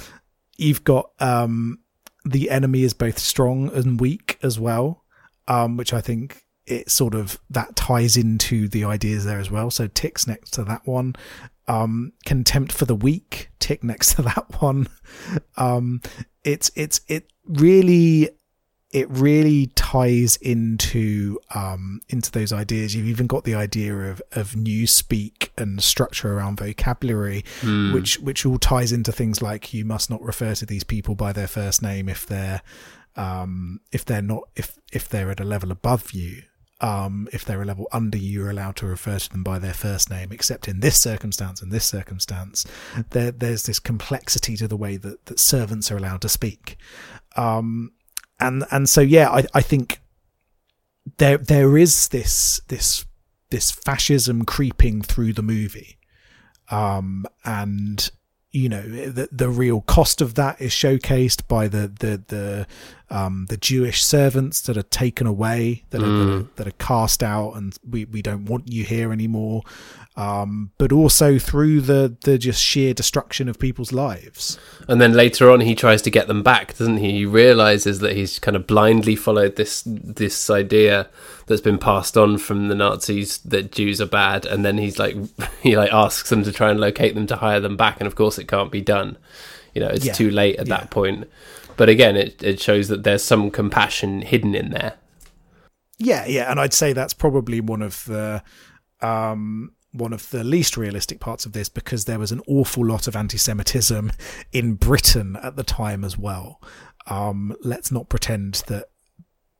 you've got um the enemy is both strong and weak as well um which i think it sort of that ties into the ideas there as well. So ticks next to that one. Um contempt for the weak tick next to that one. Um it's it's it really it really ties into um, into those ideas. You've even got the idea of of new speak and structure around vocabulary, which which all ties into things like you must not refer to these people by their first name if they're um, if they're not if if they're at a level above you. Um, if they're a level under you, you're allowed to refer to them by their first name, except in this circumstance and this circumstance. There, there's this complexity to the way that, that servants are allowed to speak. Um, and and so yeah, I I think there there is this this this fascism creeping through the movie, um, and you know the the real cost of that is showcased by the the the um the Jewish servants that are taken away that are, that are that are cast out and we we don't want you here anymore um but also through the the just sheer destruction of people's lives and then later on he tries to get them back, doesn't he? He realizes that he's kind of blindly followed this this idea that's been passed on from the Nazis that Jews are bad, and then he's like he like asks them to try and locate them to hire them back, and of course it can't be done. You know, it's Yeah. too late at Yeah. that point. But again, it it shows that there's some compassion hidden in there. Yeah, yeah, and I'd say that's probably one of the um, one of the least realistic parts of this because there was an awful lot of anti-Semitism in Britain at the time as well. Um, let's not pretend that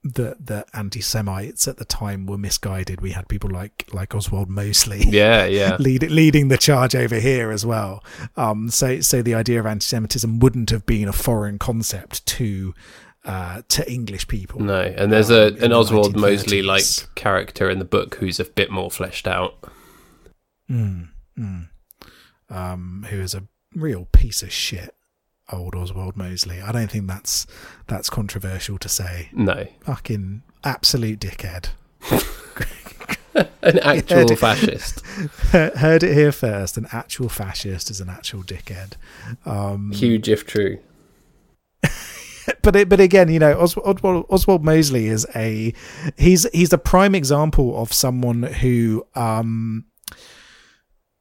the the anti-Semites at the time were misguided. We had people like like Oswald Mosley. Yeah, yeah. Lead, leading the charge over here as well. Um, so, so the idea of anti-Semitism wouldn't have been a foreign concept to uh, to English people. No, and there's um, a an Oswald Mosley like character in the book who's a bit more fleshed out. Mm, mm. Um, who is a real piece of shit, old Oswald Mosley. I don't think that's that's controversial to say. No, Fucking absolute dickhead. an actual it. fascist, Heard it here first. An actual fascist is an actual dickhead. Um, huge if true. but it, but again, you know, Os- Oswald, Oswald Mosley is a he's he's a prime example of someone who um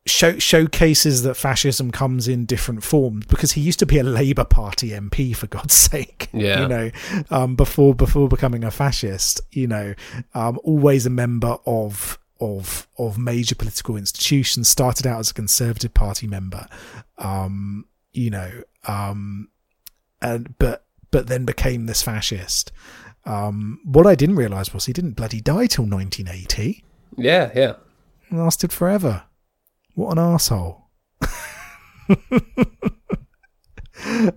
show, showcases that fascism comes in different forms because he used to be a Labour Party MP for God's sake. Yeah. you know, um, before before becoming a fascist, you know, um, always a member of of of major political institutions. Started out as a Conservative Party member, um, you know, um, and but but then became this fascist. Um, what I didn't realise was he didn't bloody die till 1980. Yeah, yeah. Lasted forever. What an asshole.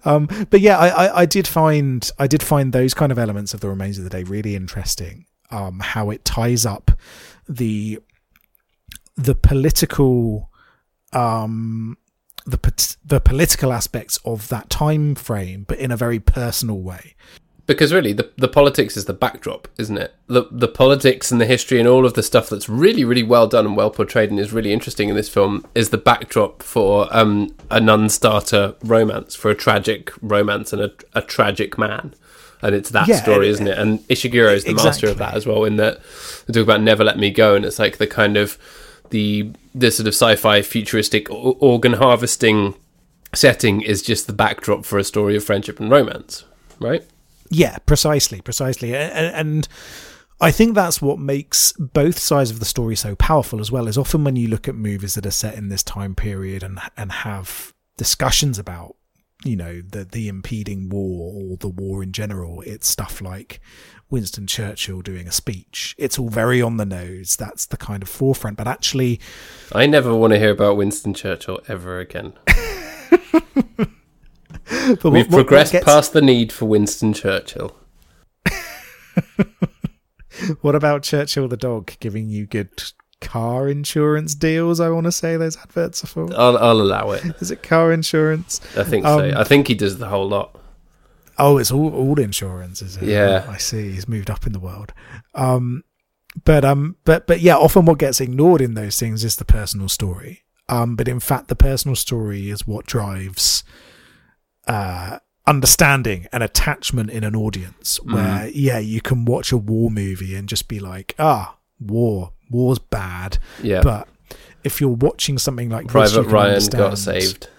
um, but yeah, I, I, I did find I did find those kind of elements of the remains of the day really interesting. Um, how it ties up the the political um the the political aspects of that time frame, but in a very personal way. Because really, the the politics is the backdrop, isn't it? The the politics and the history and all of the stuff that's really really well done and well portrayed and is really interesting in this film is the backdrop for um, a non-starter romance, for a tragic romance and a, a tragic man. And it's that Yeah, story, and- isn't it? And Ishiguro is the master of that as well. In that they talk about "Never Let Me Go," and it's like the kind of the the sort of sci-fi futuristic organ harvesting setting is just the backdrop for a story of friendship and romance, right? Yeah, precisely, precisely, and, and I think that's what makes both sides of the story so powerful as well. Is often when you look at movies that are set in this time period and and have discussions about you know the the impeding war or the war in general, it's stuff like Winston Churchill doing a speech. It's all very on the nose. That's the kind of forefront. But actually, I never want to hear about Winston Churchill ever again. but We've what- what- what progressed gets- past the need for Winston Churchill. What about Churchill the dog giving you good car insurance deals? I want to say those adverts are for. I'll, I'll allow it. Is it car insurance? I think Um, so. I think he does the whole lot. Oh, it's all all insurance, is it? Yeah. I see. He's moved up in the world. Um, but um, but but yeah, often what gets ignored in those things is the personal story. Um, but in fact, the personal story is what drives uh understanding and attachment in an audience. Where yeah, you can watch a war movie and just be like, ah, war, war's bad. Yeah. But if you're watching something like Private can Ryan understand- got saved.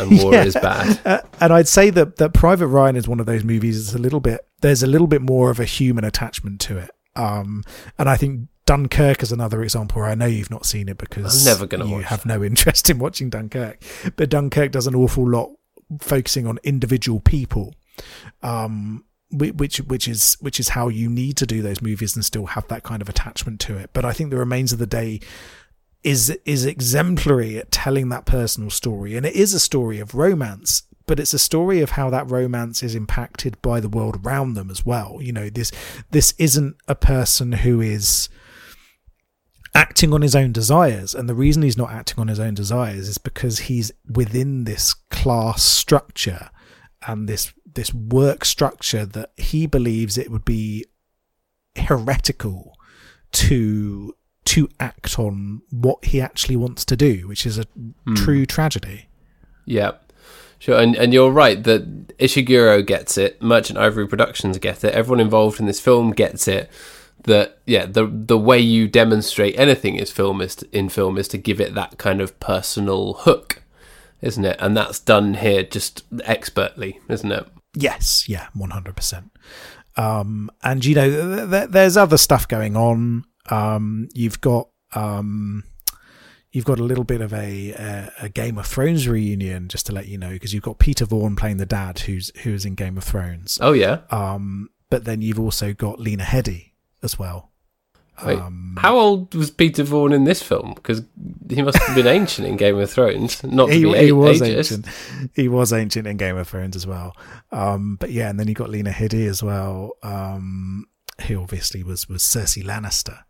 And war Yeah. is bad. uh, and I'd say that that Private Ryan is one of those movies. It's a little bit. There's a little bit more of a human attachment to it. Um, and I think Dunkirk is another example. Where I know you've not seen it because I'm never gonna you have no interest in watching Dunkirk. But Dunkirk does an awful lot focusing on individual people. Um, which which is which is how you need to do those movies and still have that kind of attachment to it. But I think the remains of the day is is exemplary at telling that personal story and it is a story of romance but it's a story of how that romance is impacted by the world around them as well you know this this isn't a person who is acting on his own desires and the reason he's not acting on his own desires is because he's within this class structure and this this work structure that he believes it would be heretical to to act on what he actually wants to do, which is a hmm. true tragedy. Yeah. Sure, and, and you're right that Ishiguro gets it, Merchant Ivory Productions get it, everyone involved in this film gets it. That yeah, the the way you demonstrate anything is film is to, in film is to give it that kind of personal hook, isn't it? And that's done here just expertly, isn't it? Yes, yeah, one hundred percent. Um, and you know, th- th- there's other stuff going on. Um, you've got um, you've got a little bit of a, a a Game of Thrones reunion, just to let you know, because you've got Peter Vaughan playing the dad, who's who's in Game of Thrones. Oh yeah. Um, but then you've also got Lena Headey as well. Wait, Um, how old was Peter Vaughan in this film? Because he must have been ancient in Game of Thrones, not he, he was ageist. ancient. He was ancient in Game of Thrones as well. Um, but yeah, and then you got Lena Headey as well, um, who obviously was was Cersei Lannister.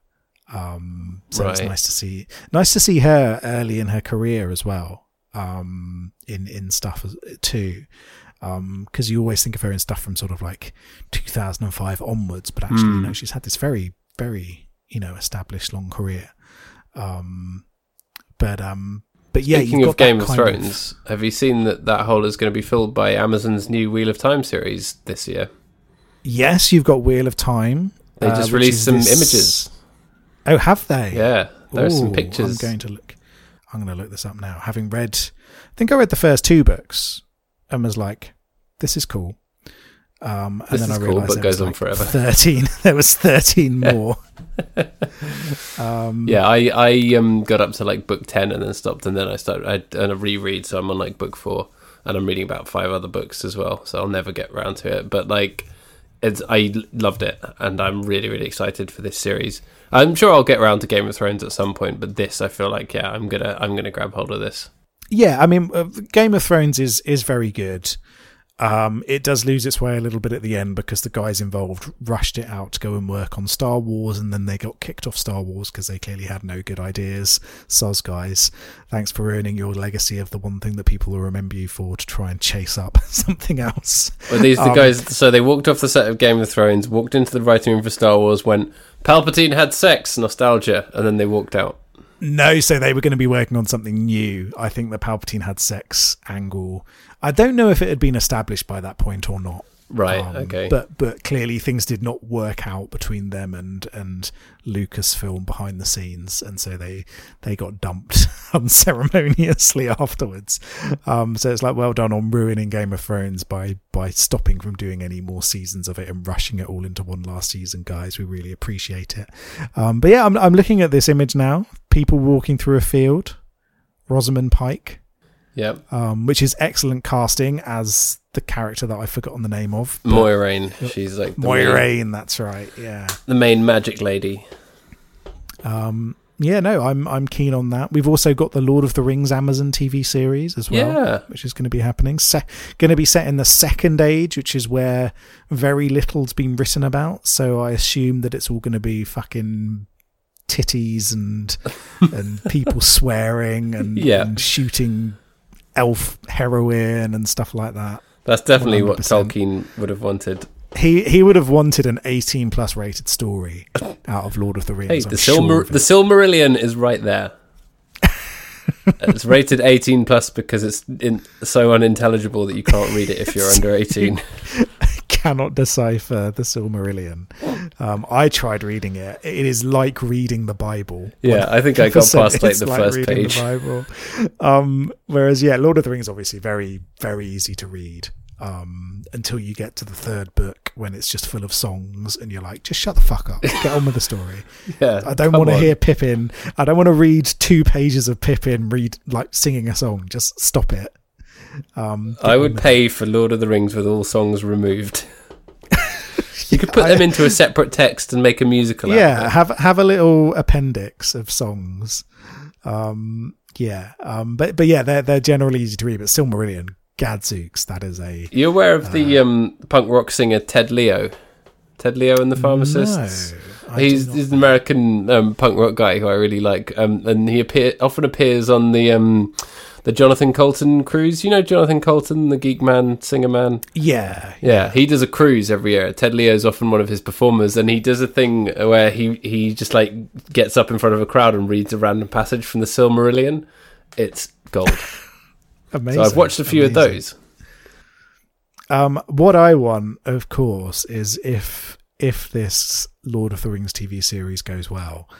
Um, so it's nice to see nice to see her early in her career as well. Um, in in stuff too. Because you always think of her in stuff from sort of like 2005 onwards, but actually, you know, she's had this very, very, you know, established long career. Um, but um, but yeah, Speaking you've of Game of Thrones, have you seen that that hole is going to be filled by Amazon's new Wheel of Time series this year? Yes, you've got Wheel of Time. They uh, just which released some this- images. Oh, have they? Yeah, there's some pictures. I'm going to look. I'm going to look this up now. Having read, I think I read the first two books and was like, "This is cool." Um, and This then I cool, realized but goes on like forever. Thirteen. there was thirteen more. um, Yeah, I I um got up to like book ten and then stopped, and then I started I done a reread, so I'm on like book four, and I'm reading about five other books as well, so I'll never get around to it. But like, it's I loved it, and I'm really really excited for this series. I'm sure I'll get around to Game of Thrones at some point, but this I feel like yeah, I'm gonna I'm gonna grab hold of this. Yeah, I mean, uh, Game of Thrones is is very good. Um, it does lose its way a little bit at the end because the guys involved rushed it out to go and work on Star Wars, and then they got kicked off Star Wars because they clearly had no good ideas. Soz guys, thanks for ruining your legacy of the one thing that people will remember you for to try and chase up something else. Well, these the Um, guys. So they walked off the set of Game of Thrones, walked into the writing room for Star Wars, went Palpatine had sex, nostalgia, and then they walked out. No, so they were going to be working on something new. I think the Palpatine had sex angle. I don't know if it had been established by that point or not. Right. Um, okay. But but clearly things did not work out between them and and Lucasfilm behind the scenes, and so they they got dumped unceremoniously afterwards. Um, so it's like well done on ruining Game of Thrones by by stopping from doing any more seasons of it and rushing it all into one last season, guys. We really appreciate it. Um, but yeah, I'm I'm looking at this image now. People walking through a field. Rosamund Pike yep. um, which is excellent casting as the character that I've forgotten the name of. but- Moiraine. She's like the main, Moiraine, that's right. Yeah. the main magic lady. Um, yeah, no, I'm I'm keen on that. We've also got the Lord of the Rings Amazon TV series as well, Yeah. which is going to be happening. Se- going to be set in the Second Age, which is where very little's been written about. So I assume that it's all going to be fucking titties and and people swearing and, Yeah. and shooting elf heroin and stuff like that. That's definitely what 100%. Tolkien would have wanted. He he would have wanted an 18 plus rated story out of Lord of the Rings. Hey, the sure Silmar- of the Silmarillion is right there. it's rated 18 plus because it's in- so unintelligible that you can't read it if you're under 18. cannot decipher the Silmarillion. Um, I tried reading it. It is like reading the Bible. Yeah, I think I got 100% past like the first reading page. The Bible. Um, whereas, yeah, Lord of the Rings obviously very, very easy to read um, until you get to the third book when it's just full of songs and you're like, just shut the fuck up, get on with the story. Yeah, I don't want to hear Pippin. I don't want to read two pages of Pippin read like singing a song. Just stop it. Um, I would pay for Lord of the Rings with all songs removed. you could put them into a separate text and make a musical. yeah have have a little appendix of songs um yeah um but but yeah they're they're generally easy to read but silmarillion gadzooks that is a You're aware of Uh, the um, punk rock singer Ted Leo? Ted Leo and the Pharmacists. no, I he's, he's an American um, punk rock guy who I really like, um, and he appear often appears on the um, the Jonathan Coulton cruise. You know Jonathan Coulton, the geek man, singer man. yeah Yeah, he does a cruise every year. Ted Leo's often one of his performers, and he does a thing where he he just like gets up in front of a crowd and reads a random passage from the Silmarillion. It's gold. amazing so I've watched a few of those. um what i want of course is if if this lord of the rings tv series goes well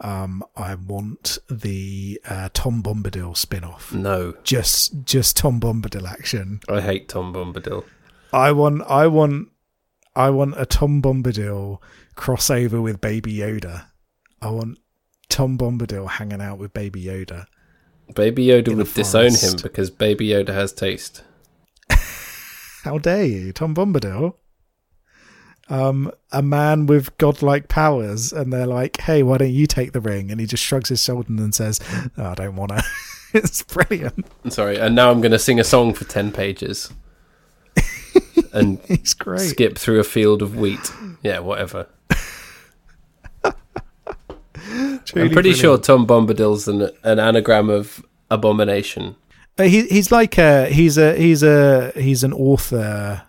um i want the uh, tom bombadil spin-off No, just just tom bombadil action I hate Tom Bombadil. I want, I want, I want a Tom Bombadil crossover with Baby Yoda. I want Tom Bombadil hanging out with Baby Yoda. Baby Yoda would disown him because Baby Yoda has taste. How dare you, Tom Bombadil? Um, a man with godlike powers, and they're like, "Hey, why don't you take the ring?" And he just shrugs his shoulders and says, oh, "I don't want to." it's brilliant. I'm sorry, and now I'm going to sing a song for 10 pages and He's great. skip through a field of wheat. Yeah, whatever. I'm pretty sure. Tom Bombadil's an, an anagram of abomination. Uh, he he's like a he's a he's a he's an author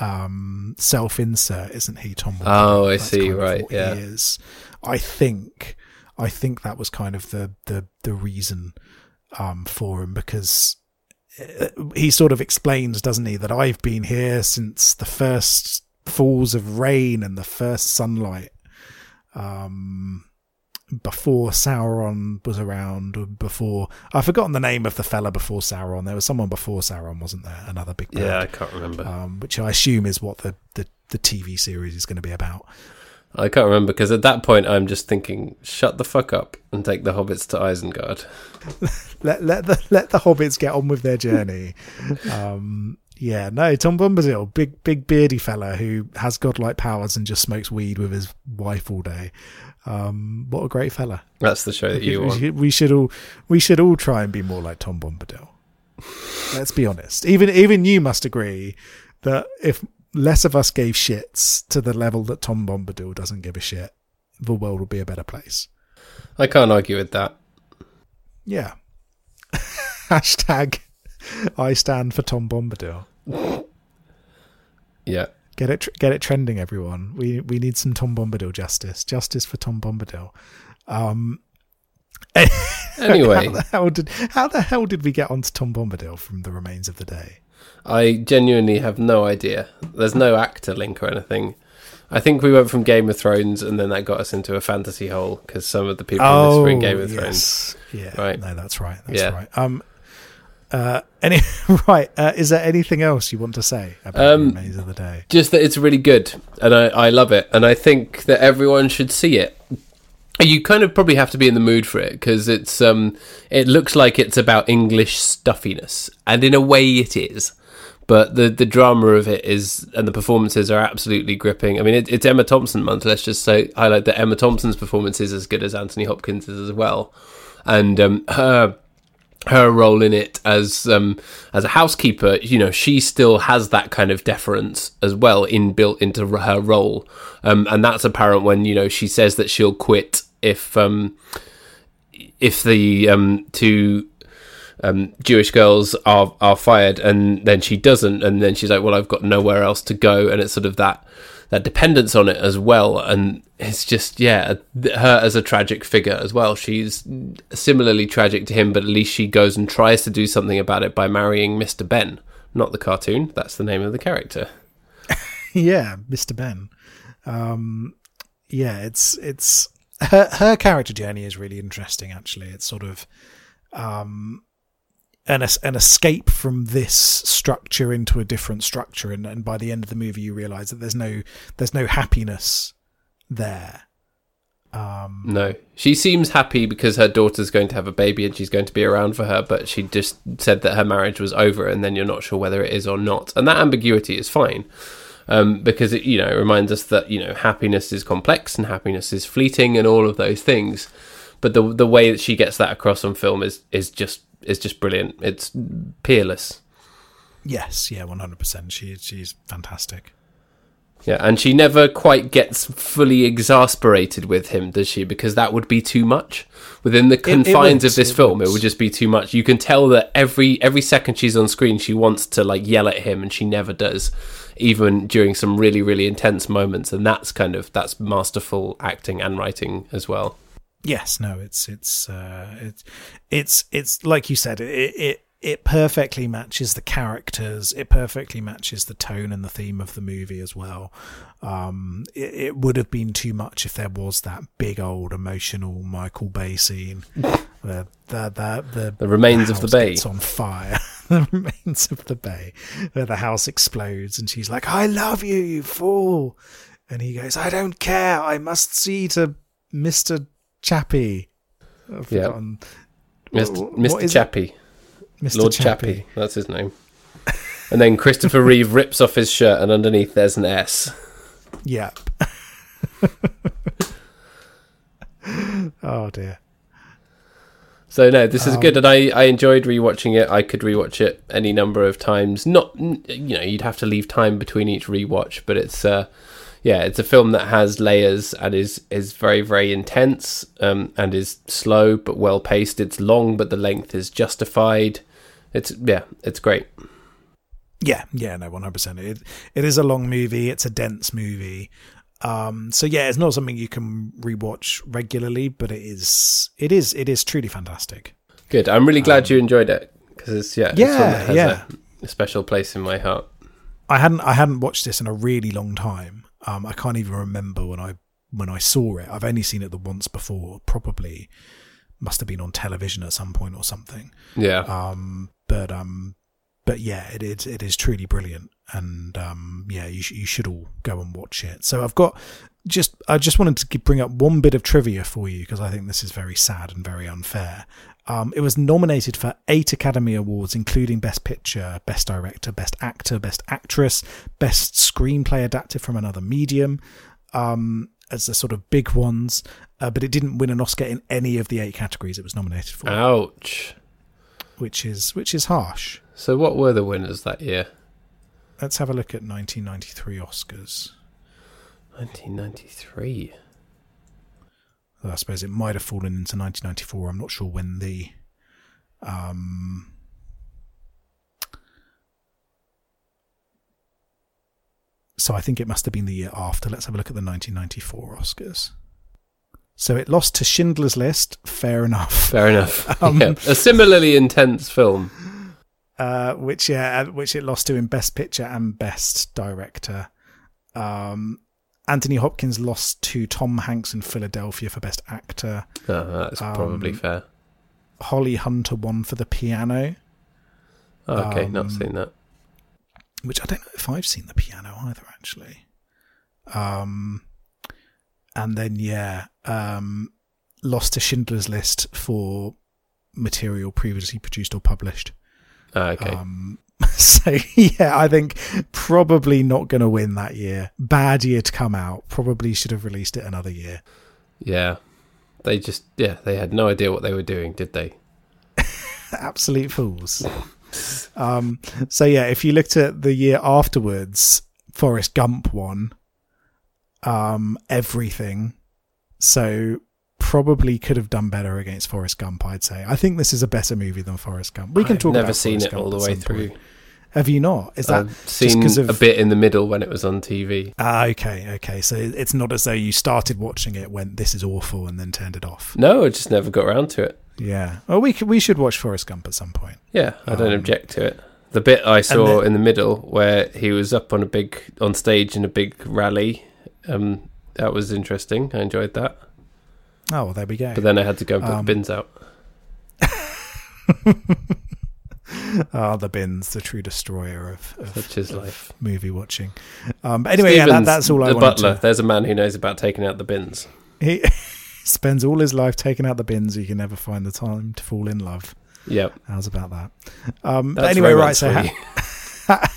um self insert isn't he tom Bombadil? Oh, I That's see, kind of right, yeah. he is i think i think that was kind of the the the reason um for him because uh, he sort of explains doesn't he that i've been here since the first falls of rain and the first sunlight um before Sauron was around, before I've forgotten the name of the fella before Sauron. There was someone before Sauron, wasn't there? Another big Yeah, I can't remember. um, which I assume is what the, the, the TV series is going to be about. I can't remember because at that point I'm just thinking, shut the fuck up and take the hobbits to Isengard. Let let the let the hobbits get on with their journey. um, yeah, no, Tom Bombadil, big big beardy fella who has godlike powers and just smokes weed with his wife all day. Um, what a great fella! That's the show that you we, want. should, we should all we should all try and be more like Tom Bombadil. Let's be honest. Even even you must agree that if less of us gave shits to the level that Tom Bombadil doesn't give a shit, the world would be a better place. I can't argue with that. Yeah. Hashtag I stand for Tom Bombadil. Yeah. Get it, tr- get it trending, everyone. We we need some Tom Bombadil justice. Justice for Tom Bombadil. Um, Anyway. how the hell did how the hell did we get onto Tom Bombadil from The Remains of the Day? I genuinely have no idea. There's no actor link or anything. I think we went from Game of Thrones, and then that got us into a fantasy hole because some of the people in this were in Game of Thrones. Oh. Yeah. Right. No, that's right. That's Yeah. right. Um. Uh. Any right. Uh, is there anything else you want to say about Um, The Remains of the Day? Just that it's really good, and I, I love it, and I think that everyone should see it. You kind of probably have to be in the mood for it because it's um, it looks like it's about English stuffiness, and in a way it is. But the the drama of it is, and the performances are absolutely gripping. I mean, it, it's Emma Thompson month. Let's just say highlight that Emma Thompson's performance is as good as Anthony Hopkins is as well, and um, her her role in it as um as a housekeeper you know she still has that kind of deference as well inbuilt into her role. Um and that's apparent when you know she says that she'll quit if um if the um two um Jewish girls are are fired and then she doesn't. And then she's like well I've got nowhere else to go. And it's sort of that that dependence on it as well and it's just yeah her as a tragic figure as well she's similarly tragic to him but at least she goes and tries to do something about it by marrying Mr. Benn not the cartoon that's the name of the character yeah, Mr. Benn. Um, yeah, it's it's her her character journey is really interesting. Actually, it's sort of um, an an escape from this structure into a different structure, and, and by the end of the movie, you realise that there's no there's no happiness there. Um, no. She seems happy because her daughter's going to have a baby and she's going to be around for her but she just said that her marriage was over and then you're not sure whether it is or not. And that ambiguity is fine um, because it you know it reminds us that you know happiness is complex and happiness is fleeting and all of those things. But the the way that she gets that across on film is is just is just brilliant. It's peerless. Yes, yeah, one hundred percent. She she's fantastic. yeah and she never quite gets fully exasperated with him does she? Because that would be too much. Within the it confines of this it film it would just be too much. You can tell that every every second she's on screen she wants to like yell at him and she never does even during some really really intense moments and that's kind of that's masterful acting and writing as well Yes, no, it's it's uh, it's it's it's like you said, it it it perfectly matches the characters. It perfectly matches the tone and the theme of the movie as well. Um, it, it would have been too much if there was that big old emotional Michael Bay scene. the the the the, The remains of the bay. gets on fire. the remains of the bay, where the house explodes, and she's like, "I love you, you fool," and he goes, "I don't care. I must see to Mister Chappie." I've Yeah. forgotten. mr, what mr. chappie Mr. lord Chappie. chappie that's his name and then christopher reeve rips off his shirt and underneath there's an s Yep. oh dear. So no, this is Um, good, and I, I enjoyed rewatching it. I could rewatch it any number of times. Not you know you'd have to leave time between each rewatch, but it's uh yeah it's a film that has layers and is is very very intense um and is slow but well paced. It's long, but the length is justified. It's yeah, it's great. Yeah, yeah, no, one hundred percent. It it is a long movie. It's a dense movie. Um, so yeah, it's not something you can rewatch regularly, but it is it is it is truly fantastic. Good. I'm really glad you enjoyed it because it's yeah Yeah, has yeah. a, a special place in my heart. I hadn't I hadn't watched this in a really long time. Um, I can't even remember when I when I saw it. I've only seen it the once before. Probably must have been on television at some point or something. Yeah. Um, but um, but yeah, it is it is truly brilliant, and um, yeah, you sh- you should all go and watch it. So I've got just I just wanted to bring up one bit of trivia for you because I think this is very sad and very unfair. Um, it was nominated for eight Academy Awards, including Best Picture, Best Director, Best Actor, Best Actress, Best Screenplay adapted from another medium, um, as the sort of big ones. Uh, but it didn't win an Oscar in any of the eight categories it was nominated for, Ouch. Which is which is harsh. So what were the winners that year? Let's have a look at 1993 Oscars. 1993. Well, I suppose it might have fallen into 1994. I'm not sure when the. Um, so I think it must have been the year after. Let's have a look at the 1994 Oscars. So it lost to Schindler's List. Fair enough. Fair enough. Um, yeah. A similarly intense film. uh, which yeah, uh, which it lost to in Best Picture and Best Director. Um, Anthony Hopkins lost to Tom Hanks in Philadelphia for Best Actor. Oh, that's probably Um, fair. Holly Hunter won for The Piano, Oh, okay, not um, seen that. which I don't know if I've seen The Piano either, actually. Um, and then yeah, um, lost to Schindler's List for material previously produced or published. Ah, okay. Um, so yeah, I think probably not going to win that year. Bad year to come out. Probably should have released it another year. yeah. They just, yeah, they had no idea what they were doing, did they? Absolute fools. um, so yeah, if you looked at the year afterwards, Forrest Gump won. Um, everything. So probably could have done better against Forrest Gump. I'd say. I think this is a better movie than Forrest Gump. We can I've talk. never about seen Forrest it Gump all the way through. point. Have you not? Is that I've seen 'cause of- a bit in the middle when it was on TV. Ah, okay, okay. So it's not as though you started watching it when this is awful and then turned it off. No, I just never got around to it. Yeah. Well, we could, we should watch Forrest Gump at some point. Yeah, I don't Um, object to it. The bit I saw then- in the middle where he was up on a big on stage in a big rally, um, that was interesting. I enjoyed that. Oh, well, there we go. But then I had to go and put Um, the bins out. Ah, the bins, the true destroyer of, of, Such is of life. movie watching. Um, but anyway, yeah, that, that's all I the butler. to. There's a man who knows about taking out the bins. He spends all his life taking out the bins. He can never find the time to fall in love. Yep. How's about that? Um, but anyway, right. So how,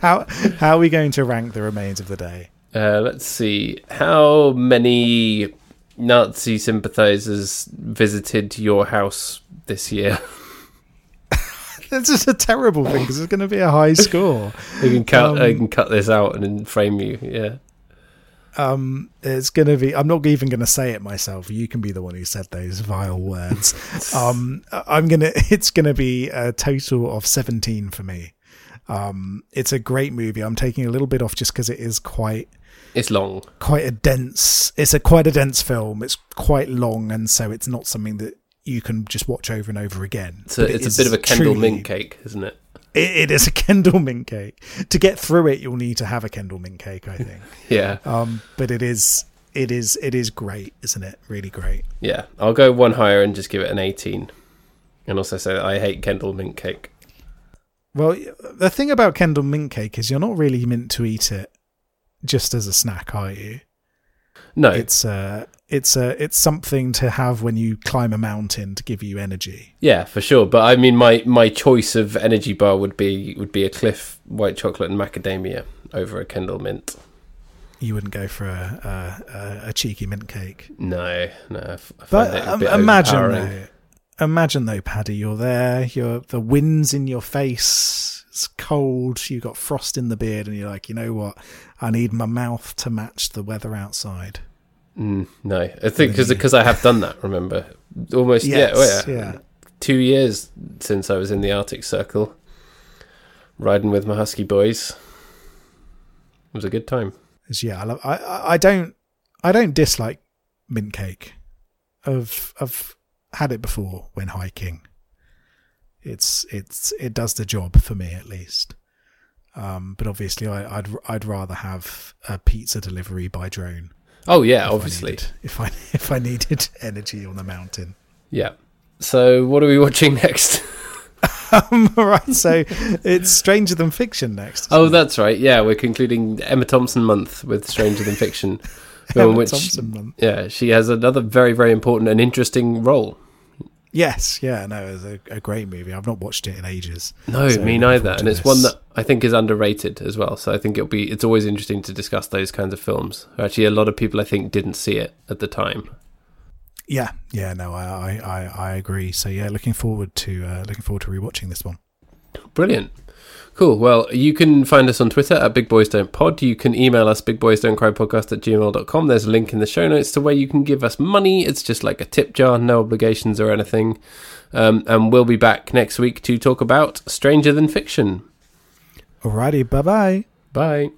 how how are we going to rank the remains of the day? Uh, let's see. How many Nazi sympathizers visited your house this year? This is a terrible thing because it's going to be a high score. We can cut. Um, I can cut this out and frame you. Yeah. um, it's going to be. I'm not even going to say it myself. You can be the one who said those vile words. um, I'm gonna. It's going to be a total of 17 for me. Um, it's a great movie. I'm taking a little bit off just because it is quite It's long. quite a dense. It's a quite a dense film. It's quite long, and so it's not something that you can just watch over and over again. It's a, it it's a bit of a Kendal truly- mint cake, isn't it? It, it is a Kendal mint cake. To get through it, you'll need to have a Kendal mint cake. I think. Yeah. Um, but it is it is it is great, isn't it? Really great. Yeah. I'll go one higher and just give it an 18. And also say that I hate Kendal mint cake. Well, the thing about Kendal mint cake is you're not really meant to eat it just as a snack, are you? No. It's uh it's uh it's something to have when you climb a mountain to give you energy. Yeah, for sure. But I mean, my, my choice of energy bar would be would be a Clif white chocolate and macadamia over a Kendal mint. You wouldn't go for a a, a, a cheeky mint cake. No, no. I f- I find But a um, imagine though, imagine though, Paddy, you're there. You're the wind's in your face. It's cold. you've got frost in the beard, and you're like, you know what? I need my mouth to match the weather outside. Mm, no, I think because I have done that. Remember, almost Yes, yeah, oh, yeah, yeah. Two years since I was in the Arctic Circle, riding with my husky boys. It was a good time. Yeah, I, love, I I I don't I don't dislike mint cake. I've I've had it before when hiking. It's it's it does the job for me at least. Um, but obviously, I, I'd I'd rather have a pizza delivery by drone. Oh yeah, if I obviously, needed- if I if I needed energy on the mountain. yeah. So what are we watching next? Um, right, so it's Stranger Than Fiction next. oh, that's right. Yeah, we're concluding Emma Thompson month with Stranger Than Fiction, Emma which Thompson month. yeah she has another very very important and interesting role. Yes, yeah, no, it's a, a great movie. I've not watched it in ages. No, So me neither. And it's one that I think is underrated as well. So I think it'll be it's always interesting to discuss those kinds of films. Actually, a lot of people I think didn't see it at the time. Yeah, yeah, no, I, I, I, I agree. So yeah, looking forward to uh, looking forward to rewatching this one. Brilliant. Cool. Well, you can find us on Twitter at Big Boys Don't Pod. You can email us bigboysdon'tcrypodcast at gmail.com. There's a link in the show notes to where you can give us money. It's just like a tip jar, no obligations or anything. Um, and we'll be back next week to talk about Stranger Than Fiction. Alrighty, bye bye. Bye.